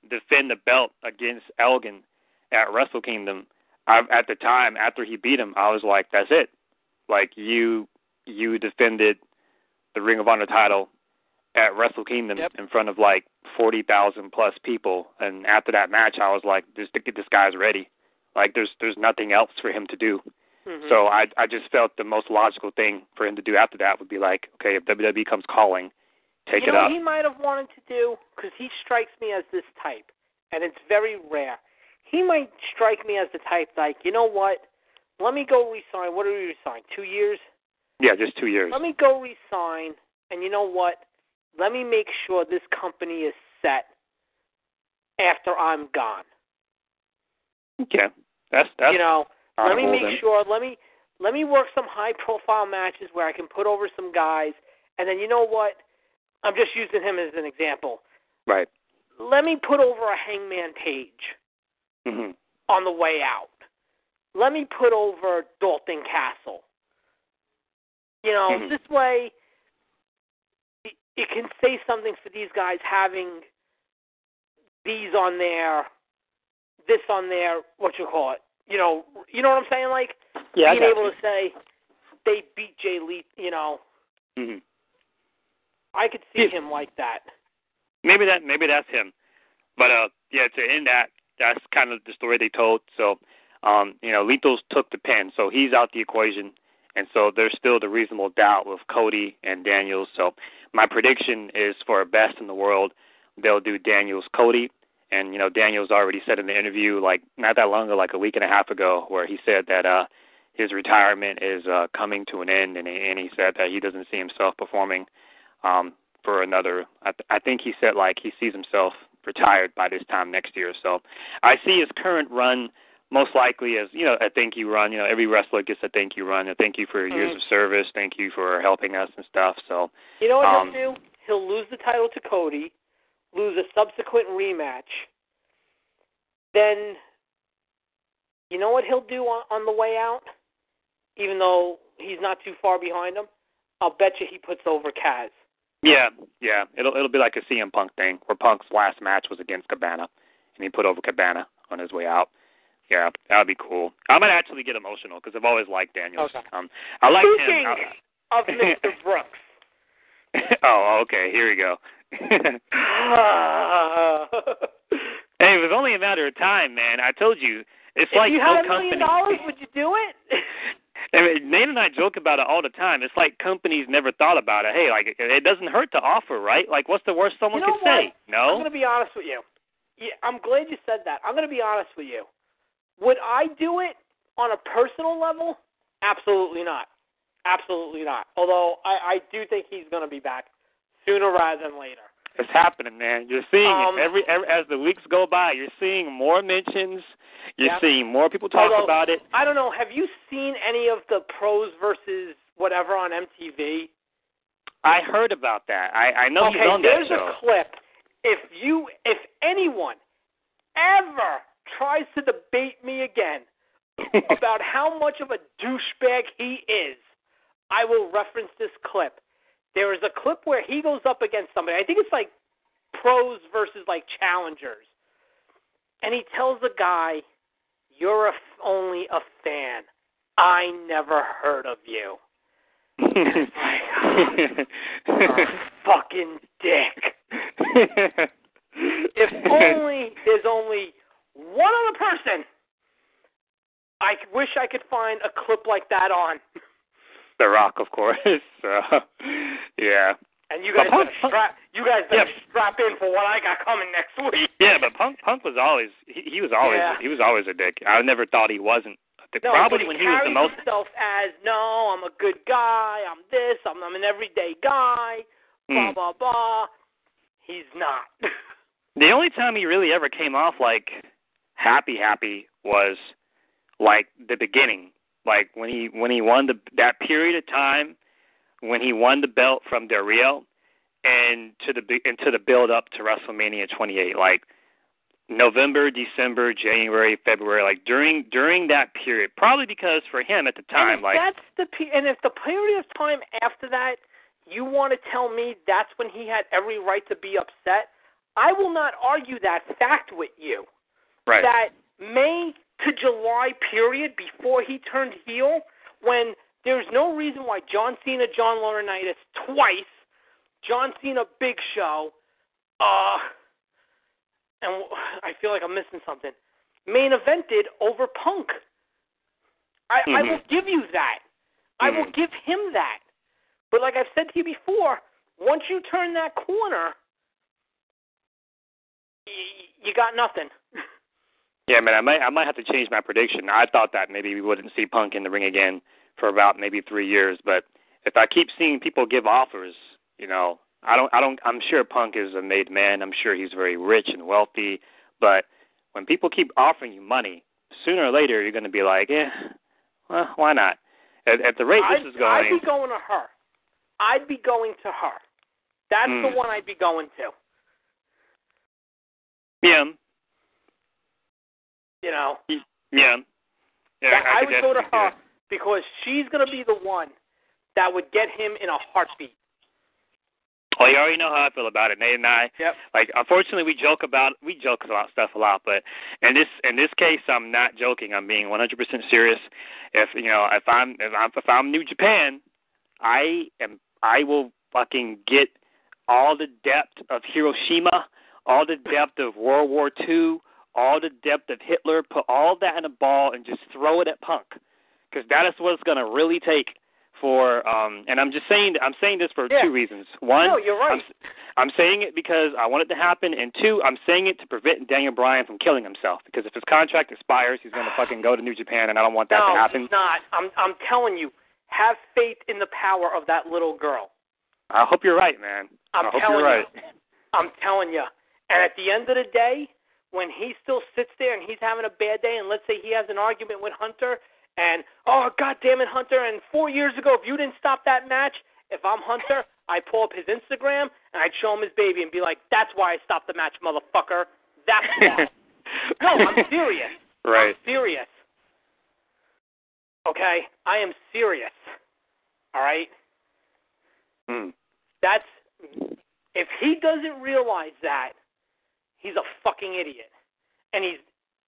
defend the belt against Elgin at Wrestle Kingdom, I, at the time after he beat him, I was like, that's it. Like you, you defended the Ring of Honor title at Wrestle Kingdom yep. in front of like forty thousand plus people, and after that match, I was like, this this guy's ready. Like there's there's nothing else for him to do. Mm-hmm. So I I just felt the most logical thing for him to do after that would be like, okay, if WWE comes calling, take you it know up. what he might have wanted to do because he strikes me as this type, and it's very rare. He might strike me as the type like, you know what? Let me go resign. What are we resign? Two years? Yeah, just two years. Let me go resign, and you know what? Let me make sure this company is set after I'm gone. Okay, that's that's. you know, let me make sure. Let me let me work some high profile matches where I can put over some guys, and then you know what? I'm just using him as an example. Right. Let me put over a Hangman Page hmm on the way out. Let me put over Dalton Castle. You know, Mhm. this way it, it can say something for these guys having these on their this on their what you call it. You know, you know what I'm saying? Like Yeah, being able you. to say they beat Jay Lee. You know, hmm I could see Yeah. him like that. Maybe that maybe that's him. But uh yeah, to end that, that's kind of the story they told. So um, you know, Lethos took the pin, so he's out the equation. And so there's still the reasonable doubt with Cody and Daniels. So my prediction is for a best in the world, they'll do Daniels Cody. And you know, Daniels already said in the interview, like not that long ago, like a week and a half ago, where he said that uh his retirement is uh coming to an end, and he, and he said that he doesn't see himself performing um for another. I, th- I think he said like he sees himself retired by this time next year. So I see his current run most likely as you know a thank you run. You know, every wrestler gets a thank you run. A thank you for your years of service. Thank you for helping us and stuff. So You know what Um, he'll do? He'll lose the title to Cody, lose a subsequent rematch. Then, you know what he'll do on, on the way out? Even though he's not too far behind him, I'll bet you he puts over Kaz. yeah, yeah, it'll it'll be like a CM Punk thing where Punk's last match was against Cabana, and he put over Cabana on his way out. Yeah, that'd be cool. I might actually get emotional because I've always liked Daniels. Okay. Um, I like Speaking him. of Mr. (laughs) Brooks. (laughs) oh, okay. Here we go. (laughs) hey, it was only a matter of time, man. I told you. It's if like you no had a million company. dollars, would you do it? (laughs) I mean, Nate and I joke about it all the time. It's like companies never thought about it. Hey, like it, doesn't hurt to offer, right? Like, what's the worst someone You know could say? No. I'm going to be honest with you. Yeah, I'm glad you said that. I'm going to be honest with you. Would I do it on a personal level? Absolutely not. Absolutely not. Although I, I do think he's going to be back sooner rather than later. It's happening, man. You're seeing Um, it every, every as the weeks go by. You're seeing more mentions. You're seeing more people talk Although, about it. I don't know. Have you seen any of the pros versus whatever on MTV? I heard about that. I I know okay, he's on that show. there's a clip. If you, if anyone ever tries to debate me again (laughs) about how much of a douchebag he is, I will reference this clip. There is a clip where he goes up against somebody. I think it's like pros versus like challengers, and he tells the guy, "You're a f- only a fan. I never heard of you." Oh, (laughs) fucking dick. If only there's only one other person I wish I could find a clip like that on. The Rock, of course. (laughs) So, yeah. And you guys Punk- strap you guys better Yeah. strap in for what I got coming next week. Yeah, but Punk Punk was always he, he was always Yeah. he was always a dick. I never thought he wasn't. dick. No, Probably he when he was the most. himself as no, I'm a good guy, I'm this, I'm I'm an everyday guy, blah Mm. blah blah. He's not. (laughs) The only time he really ever came off like happy happy was like the beginning, like when he when he won the that period of time when he won the belt from Del Rio and to the and to the build up to WrestleMania 28, like November, December, January, February, like during during that period. Probably because for him at the time, like that's the pe- and if the period of time after that, you want to tell me that's when he had every right to be upset, I will not argue that fact with you. Right. That May to July period before he turned heel, when there's no reason why John Cena, John Laurinaitis twice, John Cena, Big Show, uh, and I feel like I'm missing something. Main evented over Punk. I, mm-hmm. I will give you that. Mm-hmm. I will give him that. But like I've said to you before, once you turn that corner, you, you got nothing. Yeah, man, I might I might have to change my prediction. I thought that maybe we wouldn't see Punk in the ring again for about maybe three years, but if I keep seeing people give offers, you know, I don't I don't I'm sure Punk is a made man. I'm sure he's very rich and wealthy, but when people keep offering you money, sooner or later you're going to be like, yeah, well, why not? At, at the rate I'd, this is going, I'd be going to her. I'd be going to her. That's Mm. the one I'd be going to. yeah, You know, yeah, yeah. That- I, could would go to her it. because she's to be the one that would get him in a heartbeat. Well, you already know how I feel about it. Nate and I, Yep. like, unfortunately, we joke about we joke about stuff a lot, but in this in this case, I'm not joking. I'm being 100% serious. If you know, if I'm if I'm if I'm New Japan, I am I will fucking get all the depth of Hiroshima, all the depth of World War II, all the depth of Hitler, put all that in a ball and just throw it at Punk, because that is what it's going to really take for. um And I'm just saying I'm saying this for Yeah. two reasons. One, no, you're right. I'm, I'm saying it because I want it to happen, and two, I'm saying it to prevent Daniel Bryan from killing himself. Because if his contract expires, he's going to fucking go to New Japan, and I don't want that no, to happen. it's not. I'm I'm telling you, have faith in the power of that little girl. I hope you're right, man. I'm I hope telling you're right. you. I'm telling you. And at the end of the day, when he still sits there and he's having a bad day, and let's say he has an argument with Hunter, and oh god damn it, Hunter! And four years ago, if you didn't stop that match, if I'm Hunter, I'd pull up his Instagram and I'd show him his baby and be like, "That's why I stopped the match, motherfucker. That's why." (laughs) no, I'm serious. Right. I'm serious. Okay, I am serious. All right. Hmm. That's if he doesn't realize that, he's a fucking idiot. And he's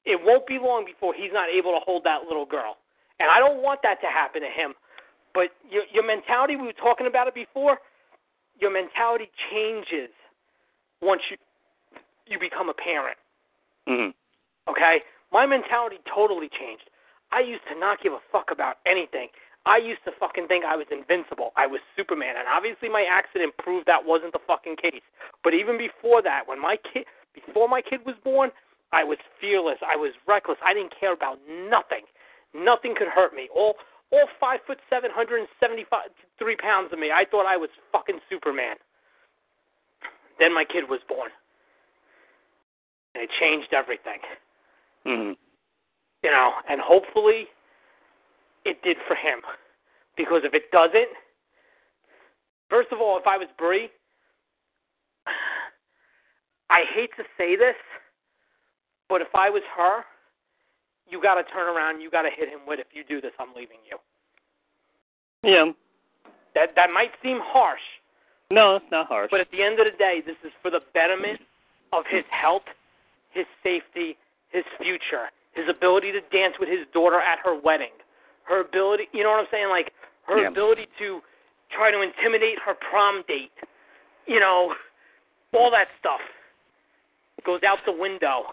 it won't be long before he's not able to hold that little girl. And I don't want that to happen to him. But your your mentality, we were talking about it before, your mentality changes once you you become a parent. hmm Okay? My mentality totally changed. I used to not give a fuck about anything. I used to fucking think I was invincible. I was Superman, and obviously my accident proved that wasn't the fucking case. But even before that, when my kid, before my kid was born, I was fearless. I was reckless. I didn't care about nothing. Nothing could hurt me. All, all five foot seven, hundred and seventy five, three pounds of me. I thought I was fucking Superman. Then my kid was born, and it changed everything hmm you know, and hopefully it did for him. Because if it doesn't, first of all, if I was Brie, I hate to say this, but if I was her, you got to turn around. You got to hit him with, if you do this, I'm leaving you. Yeah. That that might seem harsh, No, it's not harsh. but at the end of the day, this is for the betterment of his health, his safety, his future, his ability to dance with his daughter at her wedding, her ability, you know what I'm saying? Like her Yeah. ability to try to intimidate her prom date, you know, all that stuff goes out the window.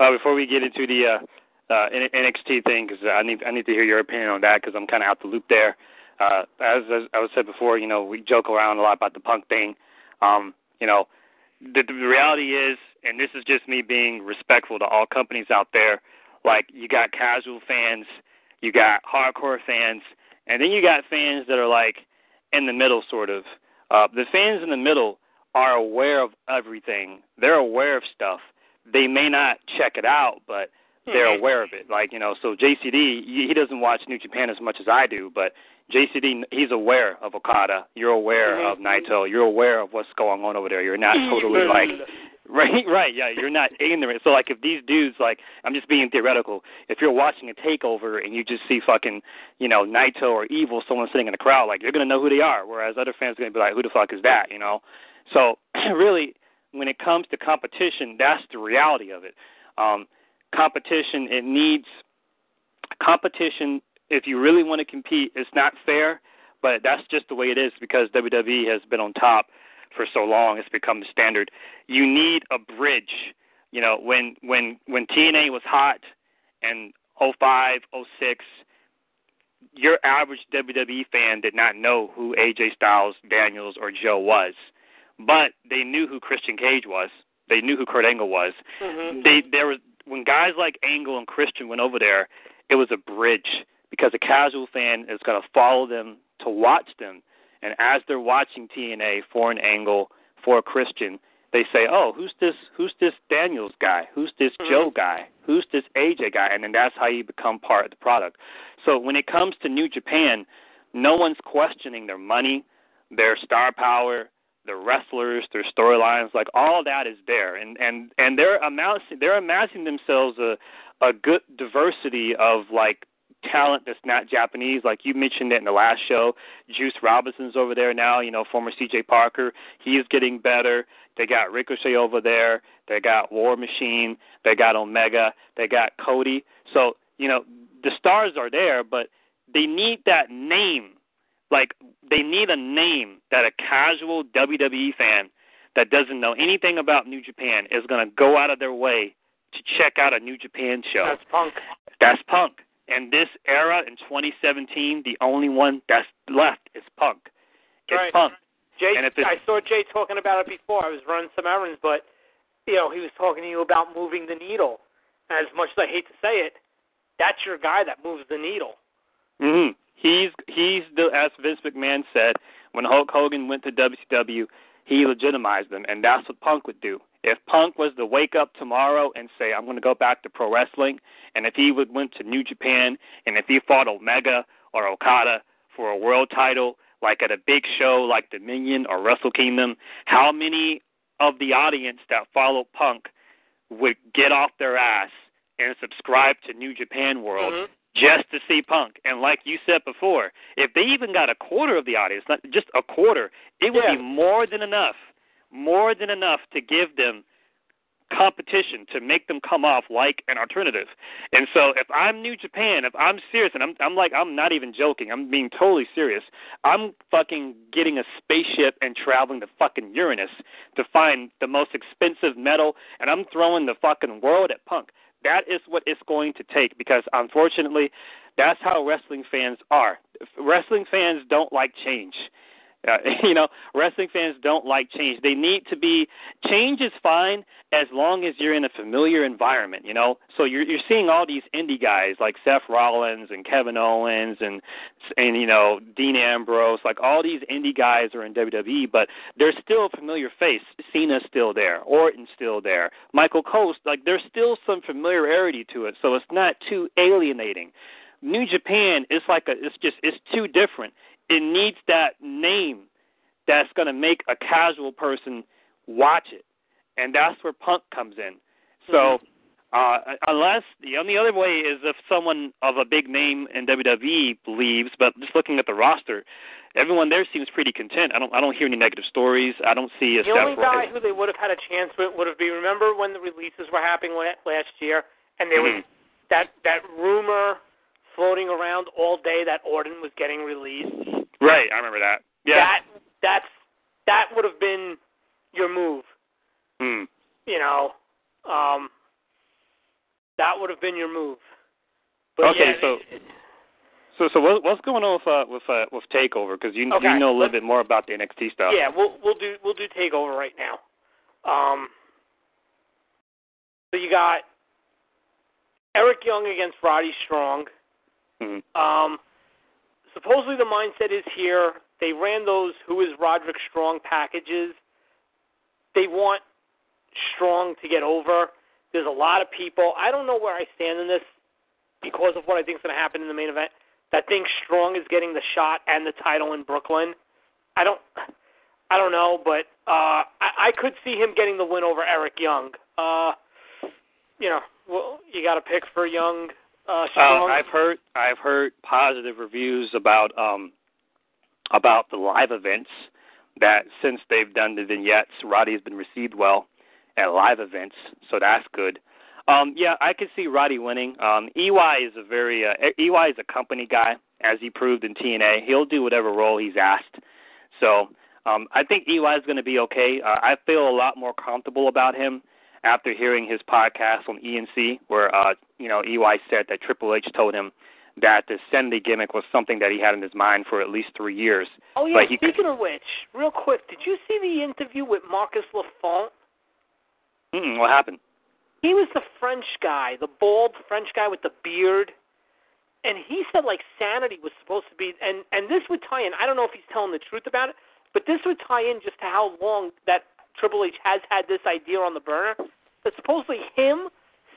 Uh, before we get into the uh, uh, NXT thing, because I need I need to hear your opinion on that, because I'm kind of out the loop there. Uh, as, as I was said before, you know, we joke around a lot about the punk thing. Um, you know, the, the reality is, and this is just me being respectful to all companies out there. Like you got casual fans, you got hardcore fans, and then you got fans that are like in the middle, sort of. Uh, the fans in the middle are aware of everything. They're aware of stuff. They may not check it out, but they're Mhm. aware of it. Like you know, so JCD he he doesn't watch New Japan as much as I do, but JCD he's aware of Okada. You're aware Mhm. of Naito. You're aware of what's going on over there. You're not totally like right, (laughs) right, yeah. You're not ignorant. So like if these dudes like I'm just being theoretical. If you're watching a takeover and you just see fucking you know Naito or Evil, someone sitting in the crowd, like you're gonna know who they are. Whereas other fans are gonna be like, who the fuck is that? You know. So (clears throat) really, when it comes to competition, that's the reality of it. Um, competition, it needs competition. If you really want to compete, it's not fair, but that's just the way it is because WWE has been on top for so long. It's become the standard. You need a bridge. You know, when when when TNA was hot and 05, 06, your average WWE fan did not know who AJ Styles, Daniels, or Joe was, but they knew who Christian Cage was. They knew who Kurt Angle was. Mm-hmm. They there was when guys like Angle and Christian went over there, it was a bridge because a casual fan is going to follow them to watch them, and as they're watching TNA for an Angle for a Christian, they say, "Oh, who's this? Who's this Daniels guy? Who's this Mhm. Joe guy? Who's this AJ guy?" And then that's how you become part of the product. So when it comes to New Japan, no one's questioning their money, their star power, their wrestlers, their storylines. Like all that is there, and and and they're amassing they're amassing themselves a a good diversity of like talent that's not Japanese. Like you mentioned it in the last show, Juice Robinson's over there now. You know, former C.J. Parker. He is getting better. They got Ricochet over there. They got War Machine. They got Omega. They got Cody. So you know the stars are there, but they need that name. Like they need a name that a casual WWE fan that doesn't know anything about New Japan is going to go out of their way to check out a New Japan show. That's Punk. That's Punk. And this era in 2017, the only one that's left is Punk. It's Right. Punk. Jay, And if I saw Jay talking about it before. I was running some errands, but you know he was talking to you about moving the needle. As much as I hate to say it, that's your guy that moves the needle. hmm He's he's the as Vince McMahon said when Hulk Hogan went to WCW, he legitimized them, and that's what Punk would do. If Punk was to wake up tomorrow and say, "I'm going to go back to pro wrestling," and if he would went to New Japan, and if he fought Omega or Okada for a world title, like at a big show like Dominion or Wrestle Kingdom, how many of the audience that followed Punk would get off their ass and subscribe to New Japan World Mhm. Just to see Punk. And like you said before, if they even got a quarter of the audience, not just a quarter, it would Yeah. be more than enough, more than enough to give them competition to make them come off like an alternative. And so if I'm New Japan, if I'm serious and I'm I'm like I'm not even joking, I'm being totally serious. I'm fucking getting a spaceship and traveling to fucking Uranus to find the most expensive metal and I'm throwing the fucking world at Punk. That is what it's going to take because unfortunately that's how wrestling fans are. Wrestling fans don't like change. Uh, (laughs) you know, wrestling fans don't like change. They need to be change is fine as long as you're in a familiar environment. You know, so you're you're seeing all these indie guys like Seth Rollins and Kevin Owens and and you know Dean Ambrose, like all these indie guys are in WWE, but they're still a familiar face. Cena's still there, Orton's still there, Michael Coast, like there's still some familiarity to it, so it's not too alienating. New Japan is like a it's just it's too different it needs that name that's going to make a casual person watch it, and that's where Punk comes in. So, uh, unless the only other way is if someone of a big name in WWE believes, but just looking at the roster, everyone there seems pretty content. I don't I don't hear any negative stories. I don't see a The only guy who they would have had a chance with would have been remember when the releases were happening last year, and there was Mhm. that that rumor floating around all day that Orton was getting released. Right, I remember that. Yeah. That that's that would have been your move. Hmm. You know, um, that would have been your move. But Okay, yeah, so- So so what, what's going on with uh, with uh, with Takeover? Because you Okay, you know a little let's- bit more about the NXT stuff. Yeah, we'll we'll do we'll do takeover right now. Um, so you got Eric Young against Roddy Strong. Mhm. Um, supposedly the mindset is here. They ran those Who is Roderick Strong packages. They want Strong to get over. There's a lot of people. I don't know where I stand in this because of what I think is going to happen in the main event. That think Strong is getting the shot and the title in Brooklyn. I don't. I don't know, but uh, I, I could see him getting the win over Eric Young. Uh, you know, well, you got to pick for Young. Uh, Uh, I've heard I've heard positive reviews about um about the live events that since they've done the vignettes, Roddy's been received well at live events, so that's good. Um, yeah, I could see Roddy winning. Um, EY is a very uh, EY is a company guy, as he proved in TNA. He'll do whatever role he's asked. So um, I think EY is going to be okay. Uh, I feel a lot more comfortable about him after hearing his podcast on E&C, where uh, you know EY said that Triple H told him that the Sanity gimmick was something that he had in his mind for at least three years. Oh yeah. Speaking of which, real quick, did you see the interview with Marcus Lafont? Mm-mm, what happened? He was the French guy, the bald French guy with the beard, and he said like sanity was supposed to be, and and this would tie in. I don't know if he's telling the truth about it, but this would tie in just to how long that Triple H has had this idea on the burner. That supposedly him,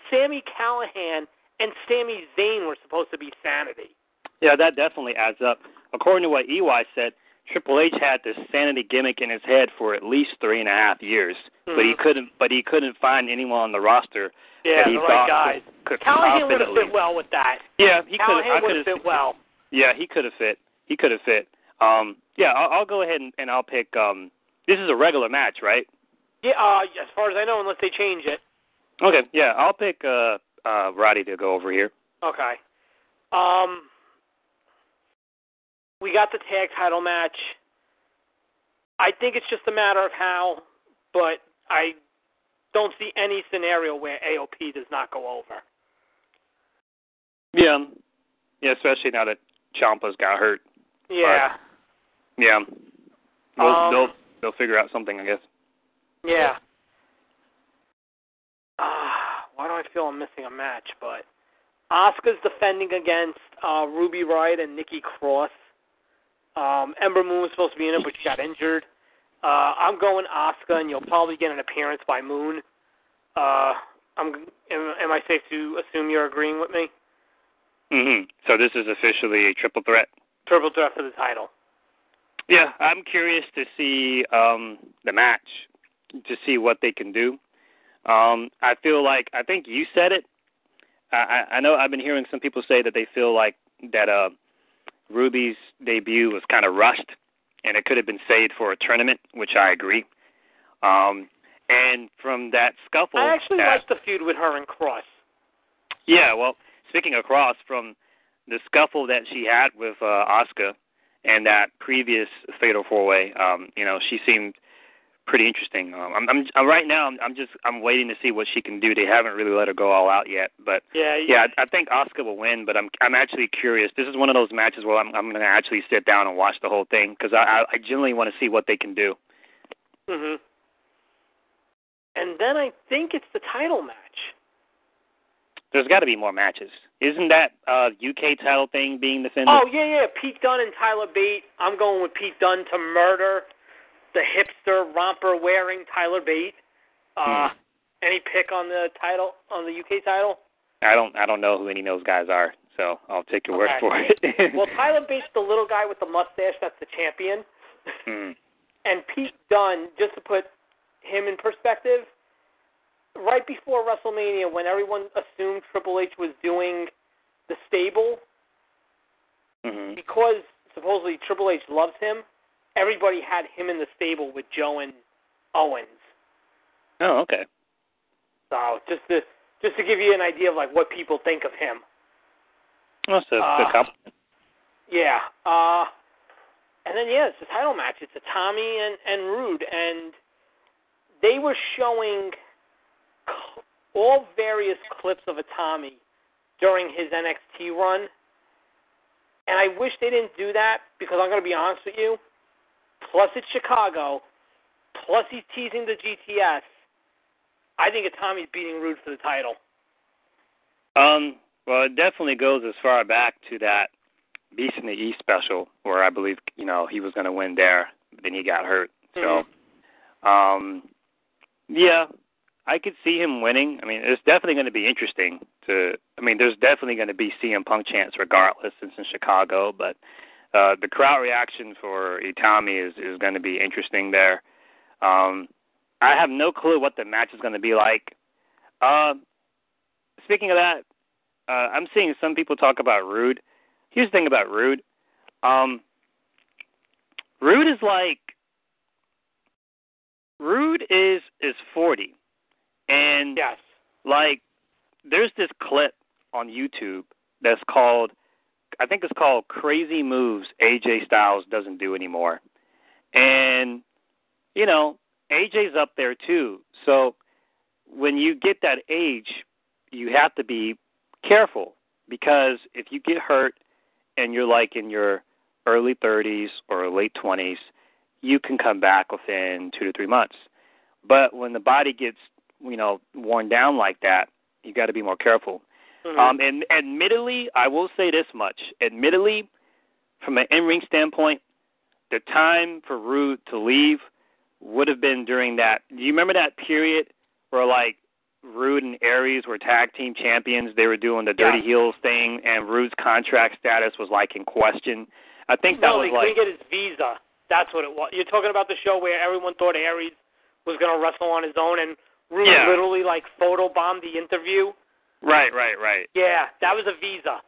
Sami Callihan, and Sami Zayn were supposed to be sanity. Yeah, that definitely adds up. According to what EY said, Triple H had this sanity gimmick in his head for at least three and a half years, mm-hmm. but he mm-hmm. couldn't. But he couldn't find anyone on the roster yeah, that he the thought right could, could Callihan would have fit well with that. Yeah, he could. Callihan would have fit well. Yeah, he could have fit. He could have fit. Um, yeah, I'll, I'll go ahead and, and I'll pick. Um, this is a regular match, right? Yeah, uh, as far as I know, unless they change it. Okay, yeah, I'll pick uh, uh, Roddy to go over here. Okay. Um, we got the tag title match. I think it's just a matter of how, but I don't see any scenario where AOP does not go over. Yeah, yeah, especially now that Ciampa's got hurt. Yeah. But, yeah. They'll, um, they'll figure out something, I guess. Yeah. Uh, why do I feel I'm missing a match? But Asuka's defending against uh, Ruby Riott and Nikki Cross. Um, Ember Moon was supposed to be in it, but she got injured. Uh, I'm going Asuka, and you'll probably get an appearance by Moon. Uh, I'm. Am, am I safe to assume you're agreeing with me? Mhm. So this is officially a triple threat. Triple threat for the title. Yeah, I'm curious to see um the match, to see what they can do. Um, I feel like I think you said it. I, I know I've been hearing some people say that they feel like that uh Ruby's debut was kind of rushed, and it could have been saved for a tournament, which I agree. Um, and from that scuffle, I actually that, liked the feud with her and Cross. Yeah, well, speaking of Cross, from the scuffle that she had with uh, Asuka and that previous Fatal Four Way, um, you know, she seemed pretty interesting. Um, I'm, I'm, I'm right now. I'm, I'm just I'm waiting to see what she can do. They haven't really let her go all out yet, but yeah, yeah, I, I think Asuka will win. But I'm I'm actually curious. This is one of those matches where I'm I'm going to actually sit down and watch the whole thing because I, I I genuinely want to see what they can do. Mhm. And then I think it's the title match. There's got to be more matches. Isn't that uh UK title thing being defended? Oh yeah, yeah. Pete Dunne and Tyler Bate. I'm going with Pete Dunne to murder the hipster romper wearing Tyler Bate. Uh, hmm. Any pick on the title on the UK title? I don't. I don't know who any of those guys are, so I'll take your okay. word for it. (laughs) well, Tyler Bate's the little guy with the mustache. That's the champion. Hmm. (laughs) And Pete Dunne, just to put him in perspective, right before WrestleMania, when everyone assumed Triple H was doing the stable, mm-hmm. because supposedly Triple H loves him, everybody had him in the stable with Joe and Owens. Oh, okay. So just to just to give you an idea of like what people think of him. Oh, so uh, good compliment. Yeah. Uh and then yeah, it's a title match. It's a Tommy and and Roode, and they were showing all various clips of a Tommy during his NXT run. And I wish they didn't do that because I'm going to be honest with you plus it's Chicago, plus he's teasing the GTS. I think Tommy's beating Roode for the title. Um, well, it definitely goes as far back to that Beast in the East special, where I believe you know he was going to win there, but then he got hurt. Mm-hmm. So, um, yeah, I could see him winning. I mean, it's definitely going to be interesting. To, I mean, there's definitely going to be CM Punk chance regardless, since in Chicago, but uh, the crowd reaction for Itami is is going to be interesting there. Um, I have no clue what the match is going to be like. Uh, speaking of that, uh, I'm seeing some people talk about Roode. Here's the thing about Roode. Um, Roode is like Roode is is 40, and Yes. like there's this clip on YouTube that's called I think it's called Crazy Moves AJ Styles doesn't do anymore. And you know, AJ's up there too. So when you get that age, you have to be careful because if you get hurt and you're like in your early 30s or late 20s, you can come back within 2 to 3 months. But when the body gets, you know, worn down like that, you got to be more careful. Mhm. Um, and admittedly, I will say this much. Admittedly, from an in-ring standpoint, the time for Roode to leave would have been during that. Do you remember that period where like Roode and Aries were tag team champions? They were doing the Dirty Yeah. Heels thing, and Roode's contract status was like in question. I think that no, was he like couldn't get his visa. That's what it was. You're talking about the show where everyone thought Aries was going to wrestle on his own, and Roode Yeah. literally like photobombed the interview. right, right, right. Yeah, that was a visa.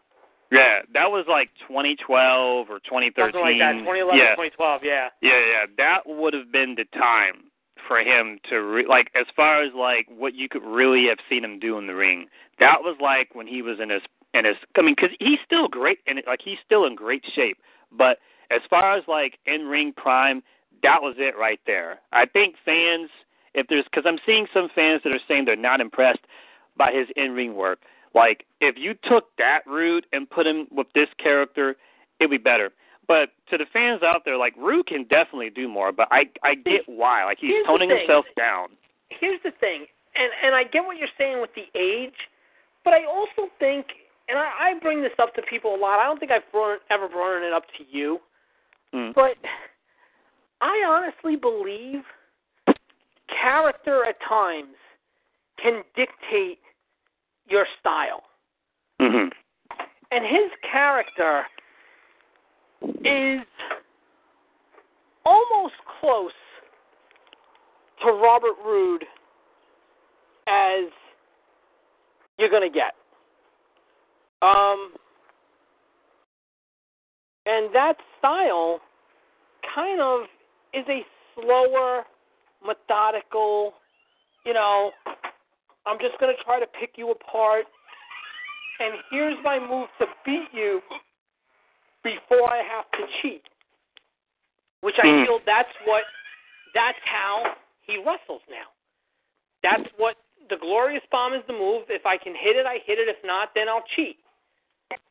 Yeah, that was like 2012 or 2013. Something like that. 2011, yeah. 2012. Yeah. Yeah, yeah, that would have been the time for him to re- like as far as like what you could really have seen him do in the ring. That was like when he was in his in his I mean cuz he's still great and like he's still in great shape, but as far as like in ring prime, that was it right there. I think fans if there's cuz I'm seeing some fans that are saying they're not impressed by his in ring work. Like if you took that route and put him with this character, it'd be better. But to the fans out there, like Roode can definitely do more, but I I get why. Like he's Here's toning himself down. Here's the thing, and and I get what you're saying with the age, but I also think, and I, I bring this up to people a lot. I don't think I've brought, ever brought it up to you, Mm. but I honestly believe character at times can dictate your style. Mhm. And his character is almost close to Robert Roode as you're going to get. Um, and that style kind of is a slower, methodical, you know, I'm just going to try to pick you apart. And here's my move to beat you before I have to cheat. Which I Hmm. feel that's what, that's how he wrestles now. That's what the glorious bomb is the move. If I can hit it, I hit it. If not, then I'll cheat.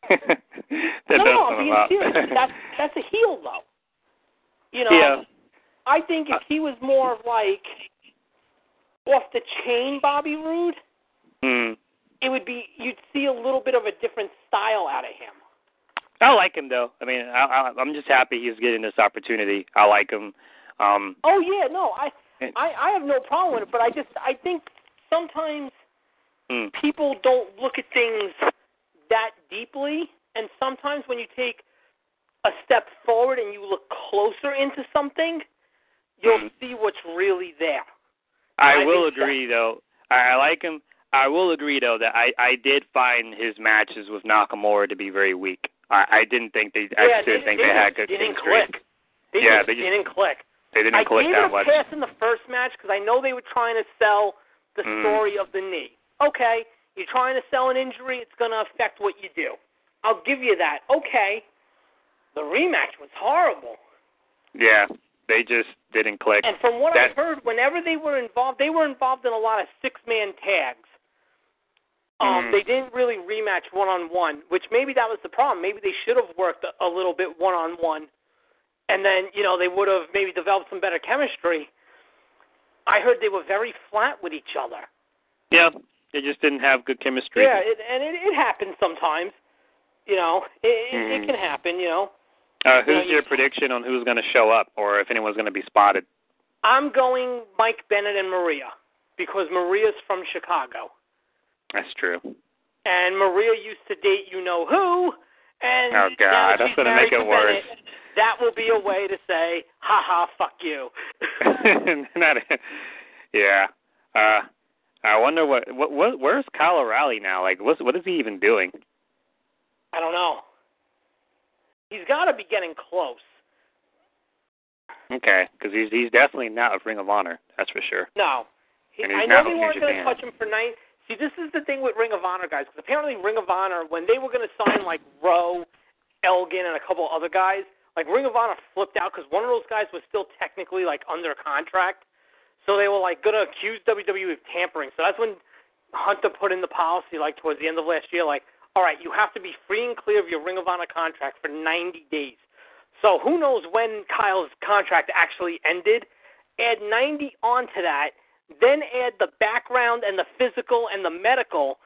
(laughs) no, no, I'm being serious. That's that's a heel though. You (laughs) know, yeah. I think if he was more of like off the chain Bobby Roode, Mm. it would be you'd see a little bit of a different style out of him. I like him though. I mean, I, I, I'm just happy he's getting this opportunity. I like him. Um, Oh yeah, no, I I I have no problem with it, but I just I think sometimes mm, people don't look at things that deeply, and sometimes when you take a step forward and you look closer into something, you'll Mhm. see what's really there. I I will think that- agree though. I, I like him. I will agree though that I I did find his matches with Nakamura to be very weak. I, I didn't think they. I yeah, didn't they, think they they had good didn't click. They Yeah, just they just- didn't click. They didn't I click gave that it a much. pass in the first match because I know they were trying to sell the Mm. story of the knee. Okay, you're trying to sell an injury; it's going to affect what you do. I'll give you that. Okay, the rematch was horrible. Yeah, they just didn't click. And from what That- I've heard, whenever they were involved, they were involved in a lot of six-man tags. Um, Mhm. They didn't really rematch one-on-one, which maybe that was the problem. Maybe they should have worked a, a little bit one-on-one, and then you know they would have maybe developed some better chemistry. I heard they were very flat with each other. yeah, they just didn't have good chemistry. Yeah, it, and it, it happens sometimes. You know, it, it, Mhm. it can happen. You know, Uh, who's your prediction on who's going to show up, or if anyone's going to be spotted? I'm going Mike Bennett and Maria because Maria's from Chicago. That's true. and Maria used to date you know who, and Oh, God, that's gonna make it to worse. Bennett. That will be a way to say, "Ha ha, fuck you." (laughs) Not, yeah. Uh, I wonder what, what what where's Kyle O'Reilly now? Like, what's what is he even doing? I don't know. He's got to be getting close. Okay, because he's he's definitely not of Ring of Honor. That's for sure. No. He, he's I know not they weren't going to touch him for nine. See, this is the thing with Ring of Honor guys, because apparently Ring of Honor, when they were going to sign like Rowe, Elgin, and a couple other guys, like Ring of Honor flipped out because one of those guys was still technically like under contract, so they were like going to accuse WWE of tampering. So that's when Hunter put in the policy, like towards the end of last year, like, all right, you have to be free and clear of your Ring of Honor contract for 90 days. So who knows when Kyle's contract actually ended? Add 90 onto that, then add the background and the physical and the medical.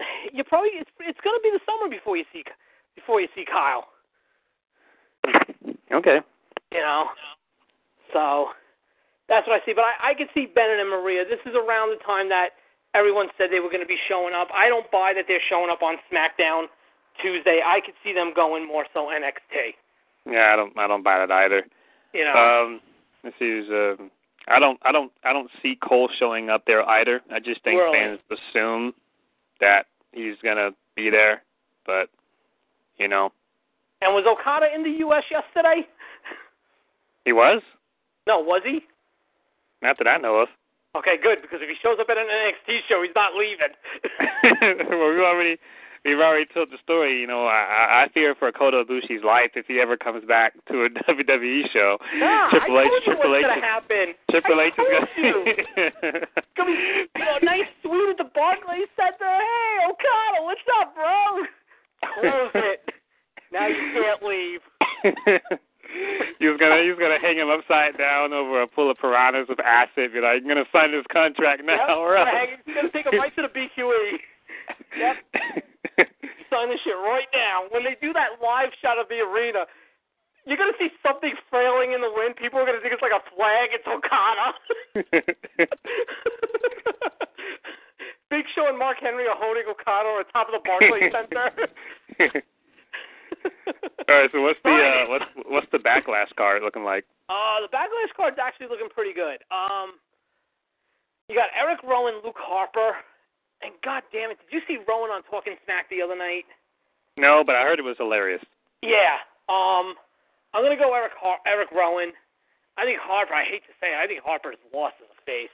(sighs) You probably it's it's going to be the summer before you see before you see Kyle. (clears throat) Okay. You know, so that's what I see. But I, I can see Bennett and Maria. This is around the time that everyone said they were going to be showing up. I don't buy that they're showing up on SmackDown Tuesday. I could see them going more so NXT. Yeah, I don't I don't buy that either. You know, Um, see. who's, Um, I don't I don't I don't see Cole showing up there either. I just think Really? fans assume that he's gonna be there, but you know and was Okada in the U.S. yesterday? he was. No, was he? Not that I know of. Okay, good because if he shows up at an NXT show, he's not leaving. (laughs) well, we already we've already told the story. You know, I, I fear for Kota Ibushi's life if he ever comes back to a (laughs) WWE show. Nah, Triple I H, told you Triple what's H, gonna happen. (laughs) Triple I H is gonna. you. It's gonna be you know, a nice suite at the Barclays Center. Hey, Okada, what's up, bro? Close it. Now you can't leave. He was gonna he was gonna hang him upside down over a pool of piranhas with acid. Be like, I'm gonna sign this contract now, yep, or else." He's gonna take him right to the BQE. Yep. (laughs) Sign this shit right now. When they do that live shot of the arena, you're gonna see something frailing in the wind. People are gonna think it's like a flag. It's Okada. (laughs) (laughs) Big Show and Mark Henry are holding Okada on top of the Barclays Center. (laughs) All right, so what's the uh, what's what's the backlash card looking like? Uh, the backlash card's actually looking pretty good. Um, you got Eric Rowan, Luke Harper, and God damn it, did you see Rowan on Talking Smack the other night? No, but I heard it was hilarious. Yeah. Um, I'm gonna go Eric Har- Eric Rowan. I think Harper. I hate to say it, I think Harper's lost his face.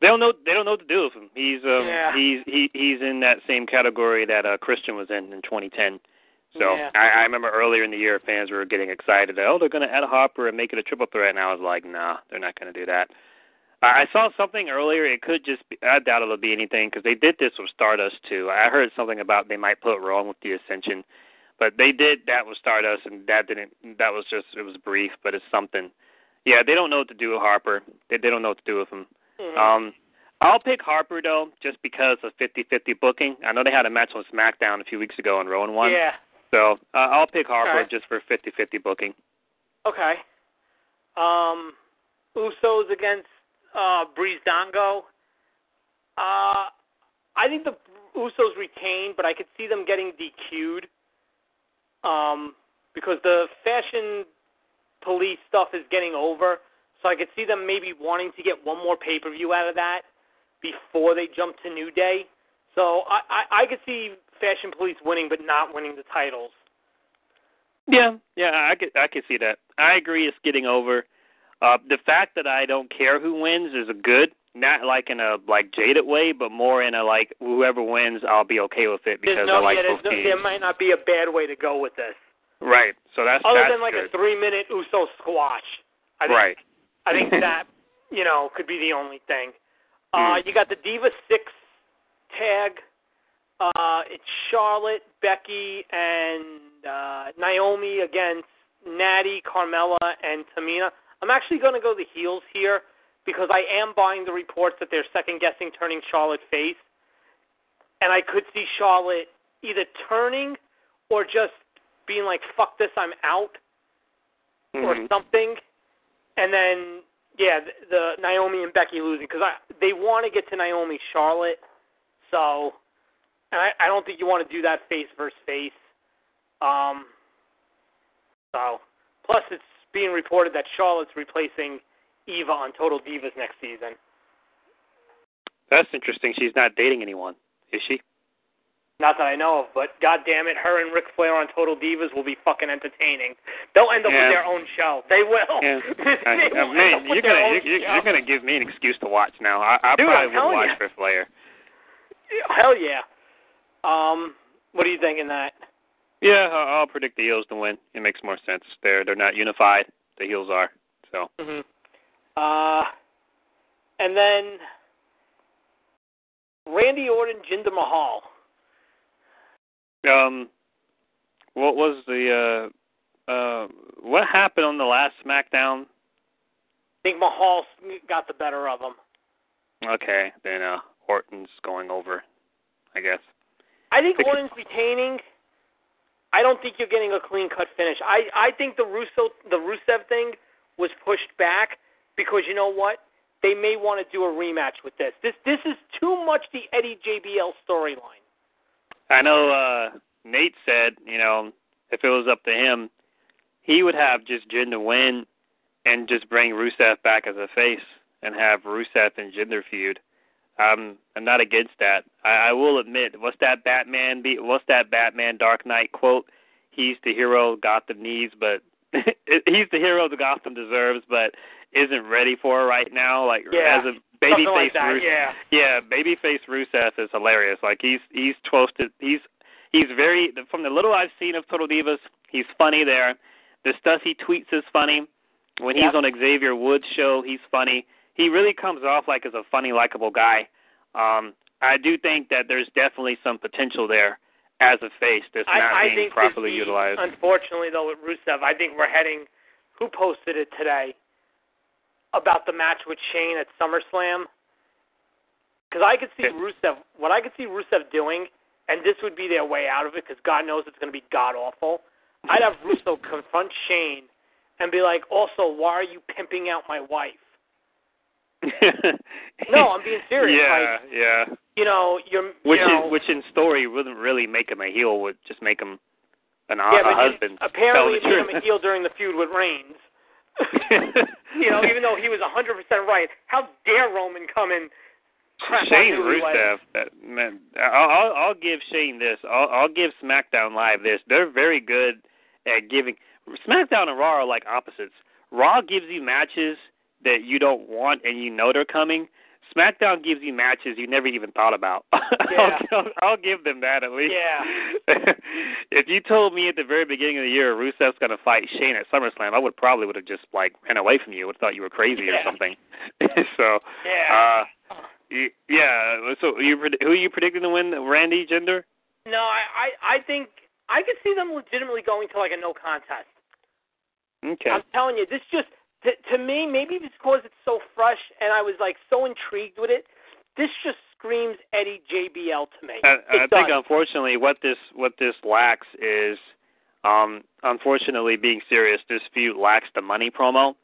They don't know. They don't know what to do with him. He's um Yeah. he's he he's in that same category that uh Christian was in in 2010. So Yeah. I, I remember earlier in the year fans were getting excited. That, Oh, they're going to add Harper and make it a triple threat, and I was like, nah, they're not going to do that. I I saw something earlier. It could just be. I doubt it'll be anything because they did this with Stardust too. I heard something about they might put Rowan with the Ascension, but they did that with Stardust, and that didn't. That was just it was brief, but it's something. Yeah, they don't know what to do with Harper. They they don't know what to do with him. Mhm. Um, I'll pick Harper though, just because of 50-50 booking. I know they had a match on SmackDown a few weeks ago and Rowan won. yeah. So uh, I'll pick Harper Okay. just for 50-50 booking. Okay. Um, Usos against uh, Breezango. Uh, I think the Usos retain, but I could see them getting DQ'd. Um, because the fashion police stuff is getting over, so I could see them maybe wanting to get one more pay per view out of that before they jump to New Day. So I, I I could see fashion police winning, but not winning the titles. Yeah, yeah, I could I could see that. I agree. It's getting over. Uh, the fact that I don't care who wins is a good, not like in a like jaded way, but more in a like whoever wins, I'll be okay with it because no, I like yeah, both no, teams. there might not be a bad way to go with this. Right. So that's other that's than like good. a three minute Uso squash. I think, right. I think (laughs) that you know could be the only thing. Uh, Mm. you got the Diva Six tag. Uh, it's Charlotte, Becky, and uh, Naomi against Natty, Carmella, and Tamina. I'm actually going to go the heels here because I am buying the reports that they're second guessing turning Charlotte face, and I could see Charlotte either turning or just being like "fuck this, I'm out." or Mhm. something, and then yeah, the, the Naomi and Becky losing because they want to get to Naomi Charlotte, so and I, I don't think you want to do that face versus face. Um, so plus it's being reported that Charlotte's replacing Eva on Total Divas next season. That's interesting. She's not dating anyone, is she? Not that I know of, but god damn it, her and Ric Flair on Total Divas will be fucking entertaining. They'll end up Yeah. with their own show. They will. Yeah. (laughs) they I, will man, you're gonna you're, you're gonna give me an excuse to watch now. I, I Dude, probably would watch you. for Flair. Hell yeah. Um, what are you thinking that? Yeah, I'll, predict the heels to win. It makes more sense. They're they're not unified. The heels are. So hmm Uh, and then Randy Orton, Jinder Mahal. um, what was the uh uh what happened on the last SmackDown? I think Mahal got the better of him. Okay, then uh Orton's going over, I guess. I think Orton's retaining. I don't think you're getting a clean cut finish. I I think the Russo the Rusev thing was pushed back because you know what? They may want to do a rematch with this. This this is too much the Eddie JBL storyline. I know uh Nate said, you know, if it was up to him, he would have just Jinder win and just bring Rusev back as a face and have Rusev and Jinder feud. Um, I'm not against that. I, I will admit, what's that Batman? Be, what's that Batman Dark Knight quote? He's the hero Gotham needs, but (laughs) he's the hero the Gotham deserves, but isn't ready for right now. Like Yeah, as a babyface like that. Rusev, Yeah. yeah, babyface Rusev is hilarious. Like he's he's toasted. He's he's very from the little I've seen of Total Divas. He's funny there. The stuff he tweets is funny. When he's Yep. on Xavier Woods' show, he's funny. He really comes off like as a funny, likable guy. Um, I do think that there's definitely some potential there as a face that's not I, I being properly the- utilized. Unfortunately, though, with Rusev, I think we're heading. Who posted it today about the match with Shane at SummerSlam? Because I could see Yeah. Rusev. What I could see Rusev doing, and this would be their way out of it, because God knows it's going to be god awful. I'd have (laughs) Rusev confront Shane and be like, "Also, why are you pimping out my wife?" (laughs) No, I'm being serious. Yeah, yeah. You know, you're. Which you know, is which in story wouldn't really make him a heel. Would just make him an yeah, a husband. apparently Tell it the made him a heel during the feud with Reigns. (laughs) you know, even though he was 100% right. How dare Roman come in? crap Shane he? Rusev, that, man, I'll, I'll I'll give Shane this. I'll I'll give SmackDown Live this. They're very good at giving. SmackDown and Raw are like opposites. Raw gives you matches that you don't want and you know they're coming. SmackDown gives you matches you never even thought about. (laughs) Yeah. I'll, I'll give them that at least. Yeah. (laughs) if you told me at the very beginning of the year Rusev's going to fight Shane at SummerSlam, I would probably would have just like ran away from you. Would have thought you were crazy or something. (laughs) so, Yeah. uh, y- yeah. So you who are you predicting to win? Randy Jinder? No, I, I I think I could see them legitimately going to like a no contest. Okay. I'm telling you, this just to, to me maybe it's because it's so fresh and I was like so intrigued with it. This just screams Eddie JBL to me. I, I think unfortunately what this what this lacks is um unfortunately being serious this feud lacks the money promo.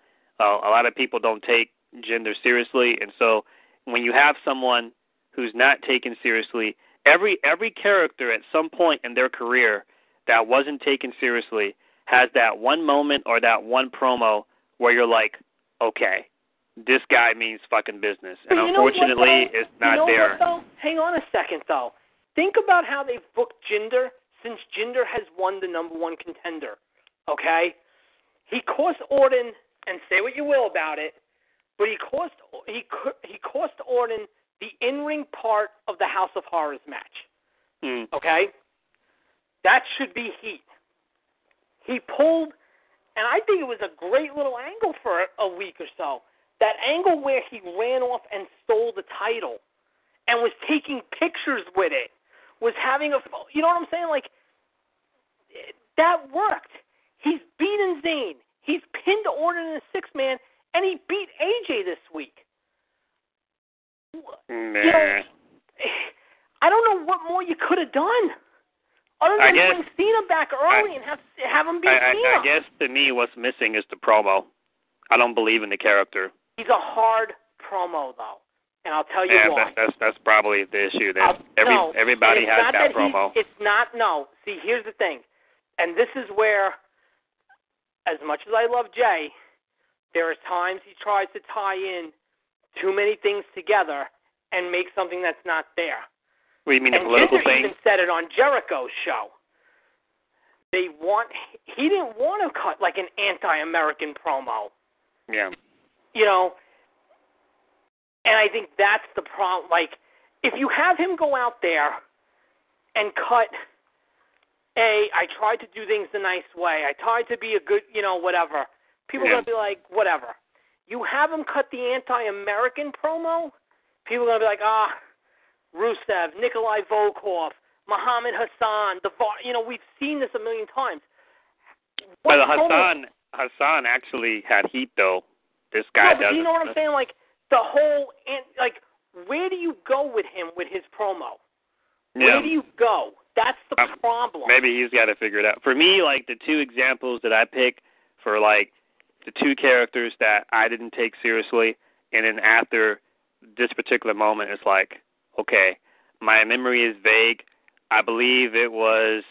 Uh, a lot of people don't take Jinder seriously and so when you have someone who's not taken seriously, every every character at some point in their career that wasn't taken seriously has that one moment or that one promo where you're like, okay, this guy means fucking business. And unfortunately, it's not you know there. What. Hang on a second, though. Think about how they've booked Jinder since Jinder has won the number one contender. Okay, he cost Orton, and say what you will about it, but he cost he he cost Orton the in-ring part of the House of Horrors match. Hmm. Okay, that should be heat. He pulled, and I think it was a great little angle for a week or so. That angle where he ran off and stole the title, and was taking pictures with it, was having a, you know what I'm saying? Like that worked. He's beaten Zayn. He's pinned Orton in a six man, and he beat AJ this week. Nah. You know, (sighs) I don't know what more you could have done. Other I than guess- bring Cena back early I- and have have him beat I, I, Cena. I guess to me, what's missing is the promo. I don't believe in the character. He's a hard promo though, and I'll tell you yeah, why. that's that's that's probably the issue. I'll- every no, everybody has that that promo. It's not no. See, here's the thing, and this is where, as much as I love Jay, there are times he tries to tie in too many things together and make something that's not there. What do you mean and the political Jinder thing? even said it on Jericho's show. They want he didn't want to cut like an anti-American promo, Yeah. you know. And I think that's the problem. Like, if you have him go out there and cut, a, I tried to do things the nice way. I tried to be a good, you know, whatever. People Yeah. are gonna be like, whatever. You have him cut the anti-American promo. People are gonna be like, ah, Rusev, Nikolai Volkov, Muhammad Hassan, the you know, we've seen this a million times. What But Hassan Hassan actually had heat though. This guy no, doesn't. you know what I'm saying? Like the whole, and like, where do you go with him with his promo? Yeah. Where do you go? That's the Um, problem. Maybe he's got to figure it out. For me, like the two examples that I pick for like the two characters that I didn't take seriously, and then after this particular moment, it's like, okay, my memory is vague. I believe it was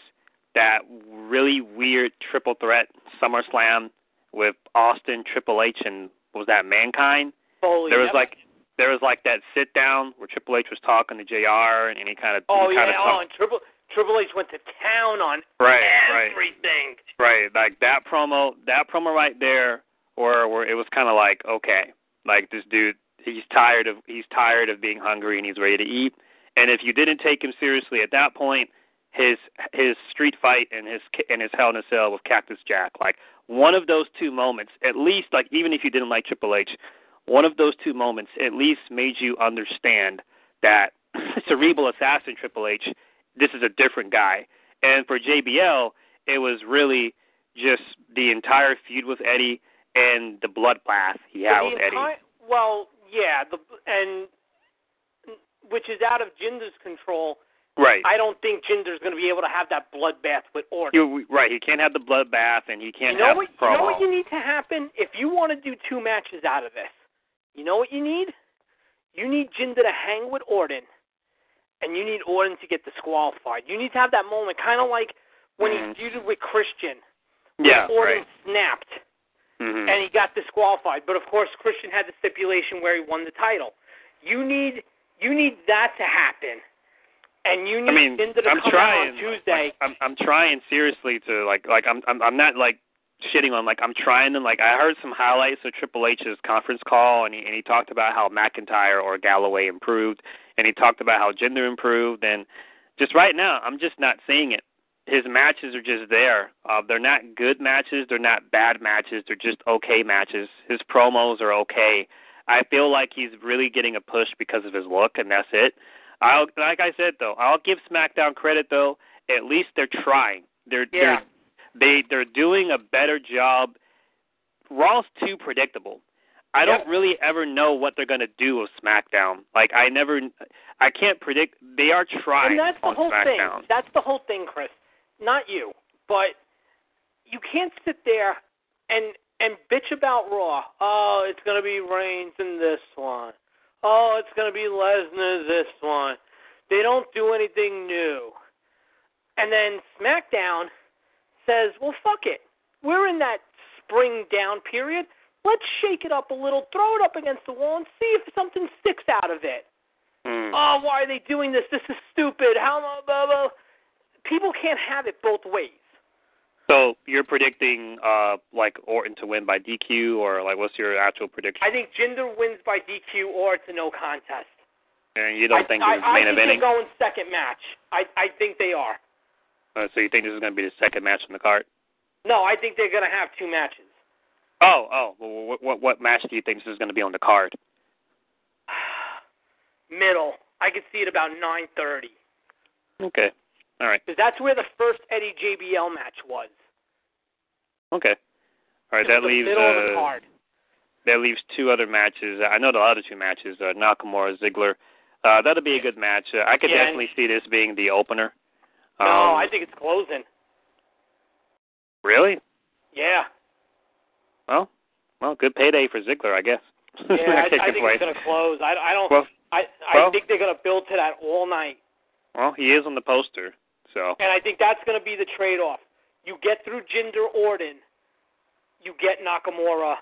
that really weird triple threat SummerSlam with Austin, Triple H, and was that Mankind? Foley, There was like there was like that sit down where Triple H was talking to J.R. and he kind of oh he yeah, kind of oh, and Triple Triple H went to town on right right everything. Right, like that promo, that promo right there, where where it was kind of like, okay, like this dude, he's tired of he's tired of being hungry and he's ready to eat. And if you didn't take him seriously at that point, his his street fight and his and his Hell in a Cell with Cactus Jack, like one of those two moments, at least, like even if you didn't like Triple H, one of those two moments at least made you understand that (clears throat) cerebral assassin Triple H, this is a different guy. And for JBL, it was really just the entire feud with Eddie and the bloodbath he had The with Eddie. Well, yeah, the and which is out of Jinder's control. Right. I don't think Jinder's going to be able to have that bloodbath with Orton. You, right. He can't have the bloodbath and he can't you know have what? promo. You know what you need to happen if you want to do two matches out of this. You know what you need? You need Jinder to hang with Orton, and you need Orton to get disqualified. You need to have that moment, kind of like when Mhm. he feuded with Christian. when yeah. Orton Right. snapped hmm and he got disqualified. But of course, Christian had the stipulation where he won the title. You need you need that to happen, and you need I mean, Jinder to I'm come trying. on Tuesday. Like, I'm I'm trying seriously to like like I'm I'm I'm not like shitting on like I'm trying to like I heard some highlights of Triple H's conference call and he and he talked about how McIntyre or Galloway improved and he talked about how Jinder improved and just right now I'm just not seeing it. His matches are just there. Uh, they're not good matches. They're not bad matches. They're just okay matches. His promos are okay. I feel like he's really getting a push because of his look, and that's it. I'll, like I said though, I'll give SmackDown credit though. At least they're trying. They're Yeah. they're they they're doing a better job. Raw's too predictable. I don't really ever know what they're gonna do with SmackDown. Like I never, I can't predict. They are trying And that's the whole SmackDown. thing. That's the whole thing, Chris. Not you, but you can't sit there and and bitch about Raw. Oh, it's gonna be Reigns in this one. Oh, it's gonna be Lesnar this one. They don't do anything new. And then SmackDown says, "Well, fuck it. We're in that spring down period. Let's shake it up a little, throw it up against the wall, and see if something sticks out of it." Hmm. oh, why are they doing this? This is stupid. How blah, blah. People can't have it both ways. So you're predicting uh like Orton to win by DQ or like what's your actual prediction? I think Jinder wins by DQ or it's a no contest. and you don't I, think I, this is I main think eventing? they're going second match. I I think they are. Uh, so you think this is going to be the second match on the card? No, I think they're going to have two matches. Oh, oh. Well, what, what what match do you think this is going to be on the card? (sighs) Middle. I could see it about 9:30 Okay. All right. because that's where the first Eddie JBL match was. Okay. All right. That leaves middle of the uh, card. that leaves two other matches. I know the other two matches. Uh, Nakamura Ziggler. Uh, that'll be a good match. Uh, I could definitely see this being the opener. No, Um, I think it's closing. really. Yeah. Well, well, good payday for Ziggler, I guess. (laughs) Yeah, I, I think it's going to close. I, I don't. Well, I I well- think they're going to build to that all night. well, he is on the poster, so And I think that's going to be the trade off. You get through Jinder Orton, you get Nakamura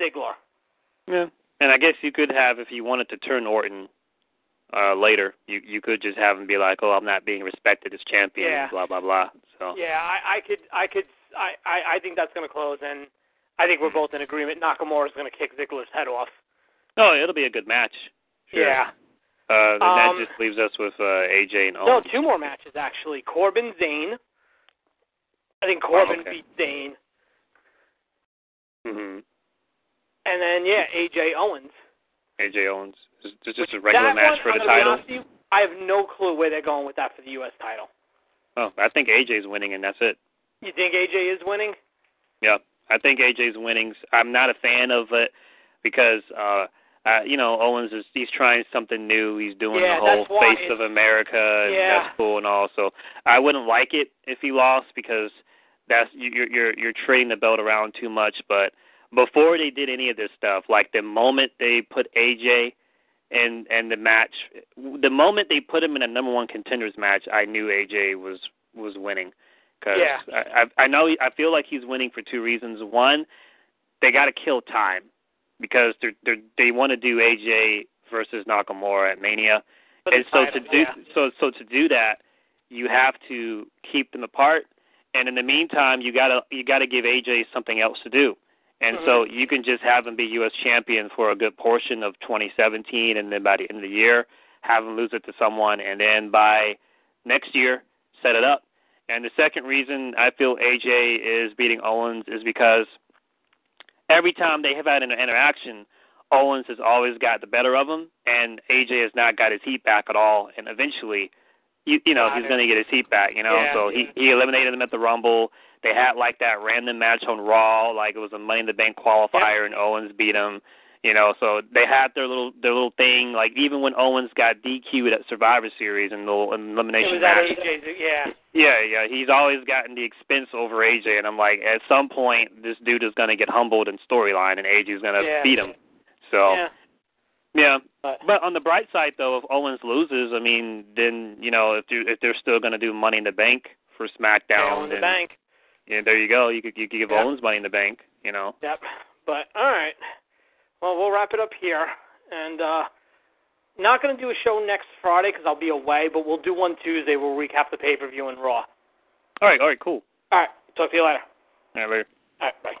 Ziggler. yeah. And I guess you could have, if you wanted to turn Orton uh later. You you could just have him be like, "Oh, I'm not being respected as champion," Yeah. blah blah blah. So Yeah, I, I could, I could, I, I, I think that's going to close, and I think we're both in agreement. Nakamura is going to kick Ziggler's head off. no, it'll be a good match. Sure. Yeah. Uh, then Um, that just leaves us with uh, AJ and Owens. No, two more matches actually. Corbin Zayn. I think Corbin okay. beat Zayn, hmm and then yeah, AJ Owens. AJ Owens. It's just Which- a regular match one, for the title. you, I have no clue where they're going with that for the U.S. title. Oh, I think AJ's winning, and that's it. You think AJ is winning? Yeah, I think AJ's winning. I'm not a fan of it because, uh, uh, you know, Owens is he's trying something new. He's doing Yeah, the whole face of America, and Yeah. that's cool and all. So I wouldn't like it if he lost because that's you're you're you're trading the belt around too much. But before they did any of this stuff, like the moment they put AJ in and the match, the moment they put him in a number one contenders match, I knew AJ was was winning because Yeah. I, I I know I feel like he's winning for two reasons. One, they got to kill time because they're they are they want to do AJ versus Nakamura at Mania, the and so to do yeah. so so to do that, you have to keep them apart, and in the meantime, you gotta you gotta give AJ something else to do. And so Mm-hmm. you can just have him be U.S. champion for a good portion of 2017, and then by the end of the year, have him lose it to someone, and then by next year, set it up. And the second reason I feel AJ is beating Owens is because every time they have had an interaction, Owens has always got the better of him, and AJ has not got his heat back at all. And eventually, you, you know, Got he's going to get his heat back. You know, Yeah, so yeah. he he eliminated him at the Rumble. They had like that random match on Raw, like it was a Money in the Bank qualifier, and Owens beat him. You know, so they had their little their little thing. Like even when Owens got DQ'd at Survivor Series and the It elimination was that match, AJ. Yeah. yeah, yeah, he's always gotten the expense over AJ, and I'm like, at some point, this dude is gonna get humbled in storyline, and AJ's gonna Yeah. beat him. So Yeah. yeah, But, but on the bright side though, if Owens loses, I mean, then you know if you if they're still gonna do Money in the Bank for SmackDown, Down in the bank. yeah, there you go. You could you could give Yeah. Owens Money in the Bank, you know. Yep. But all right. Well, we'll wrap it up here, and uh not going to do a show next Friday because I'll be away, but we'll do one Tuesday. We'll recap the pay per view and Raw. All right, all right, cool. All right. Talk to you later. All right, later. All right. Bye.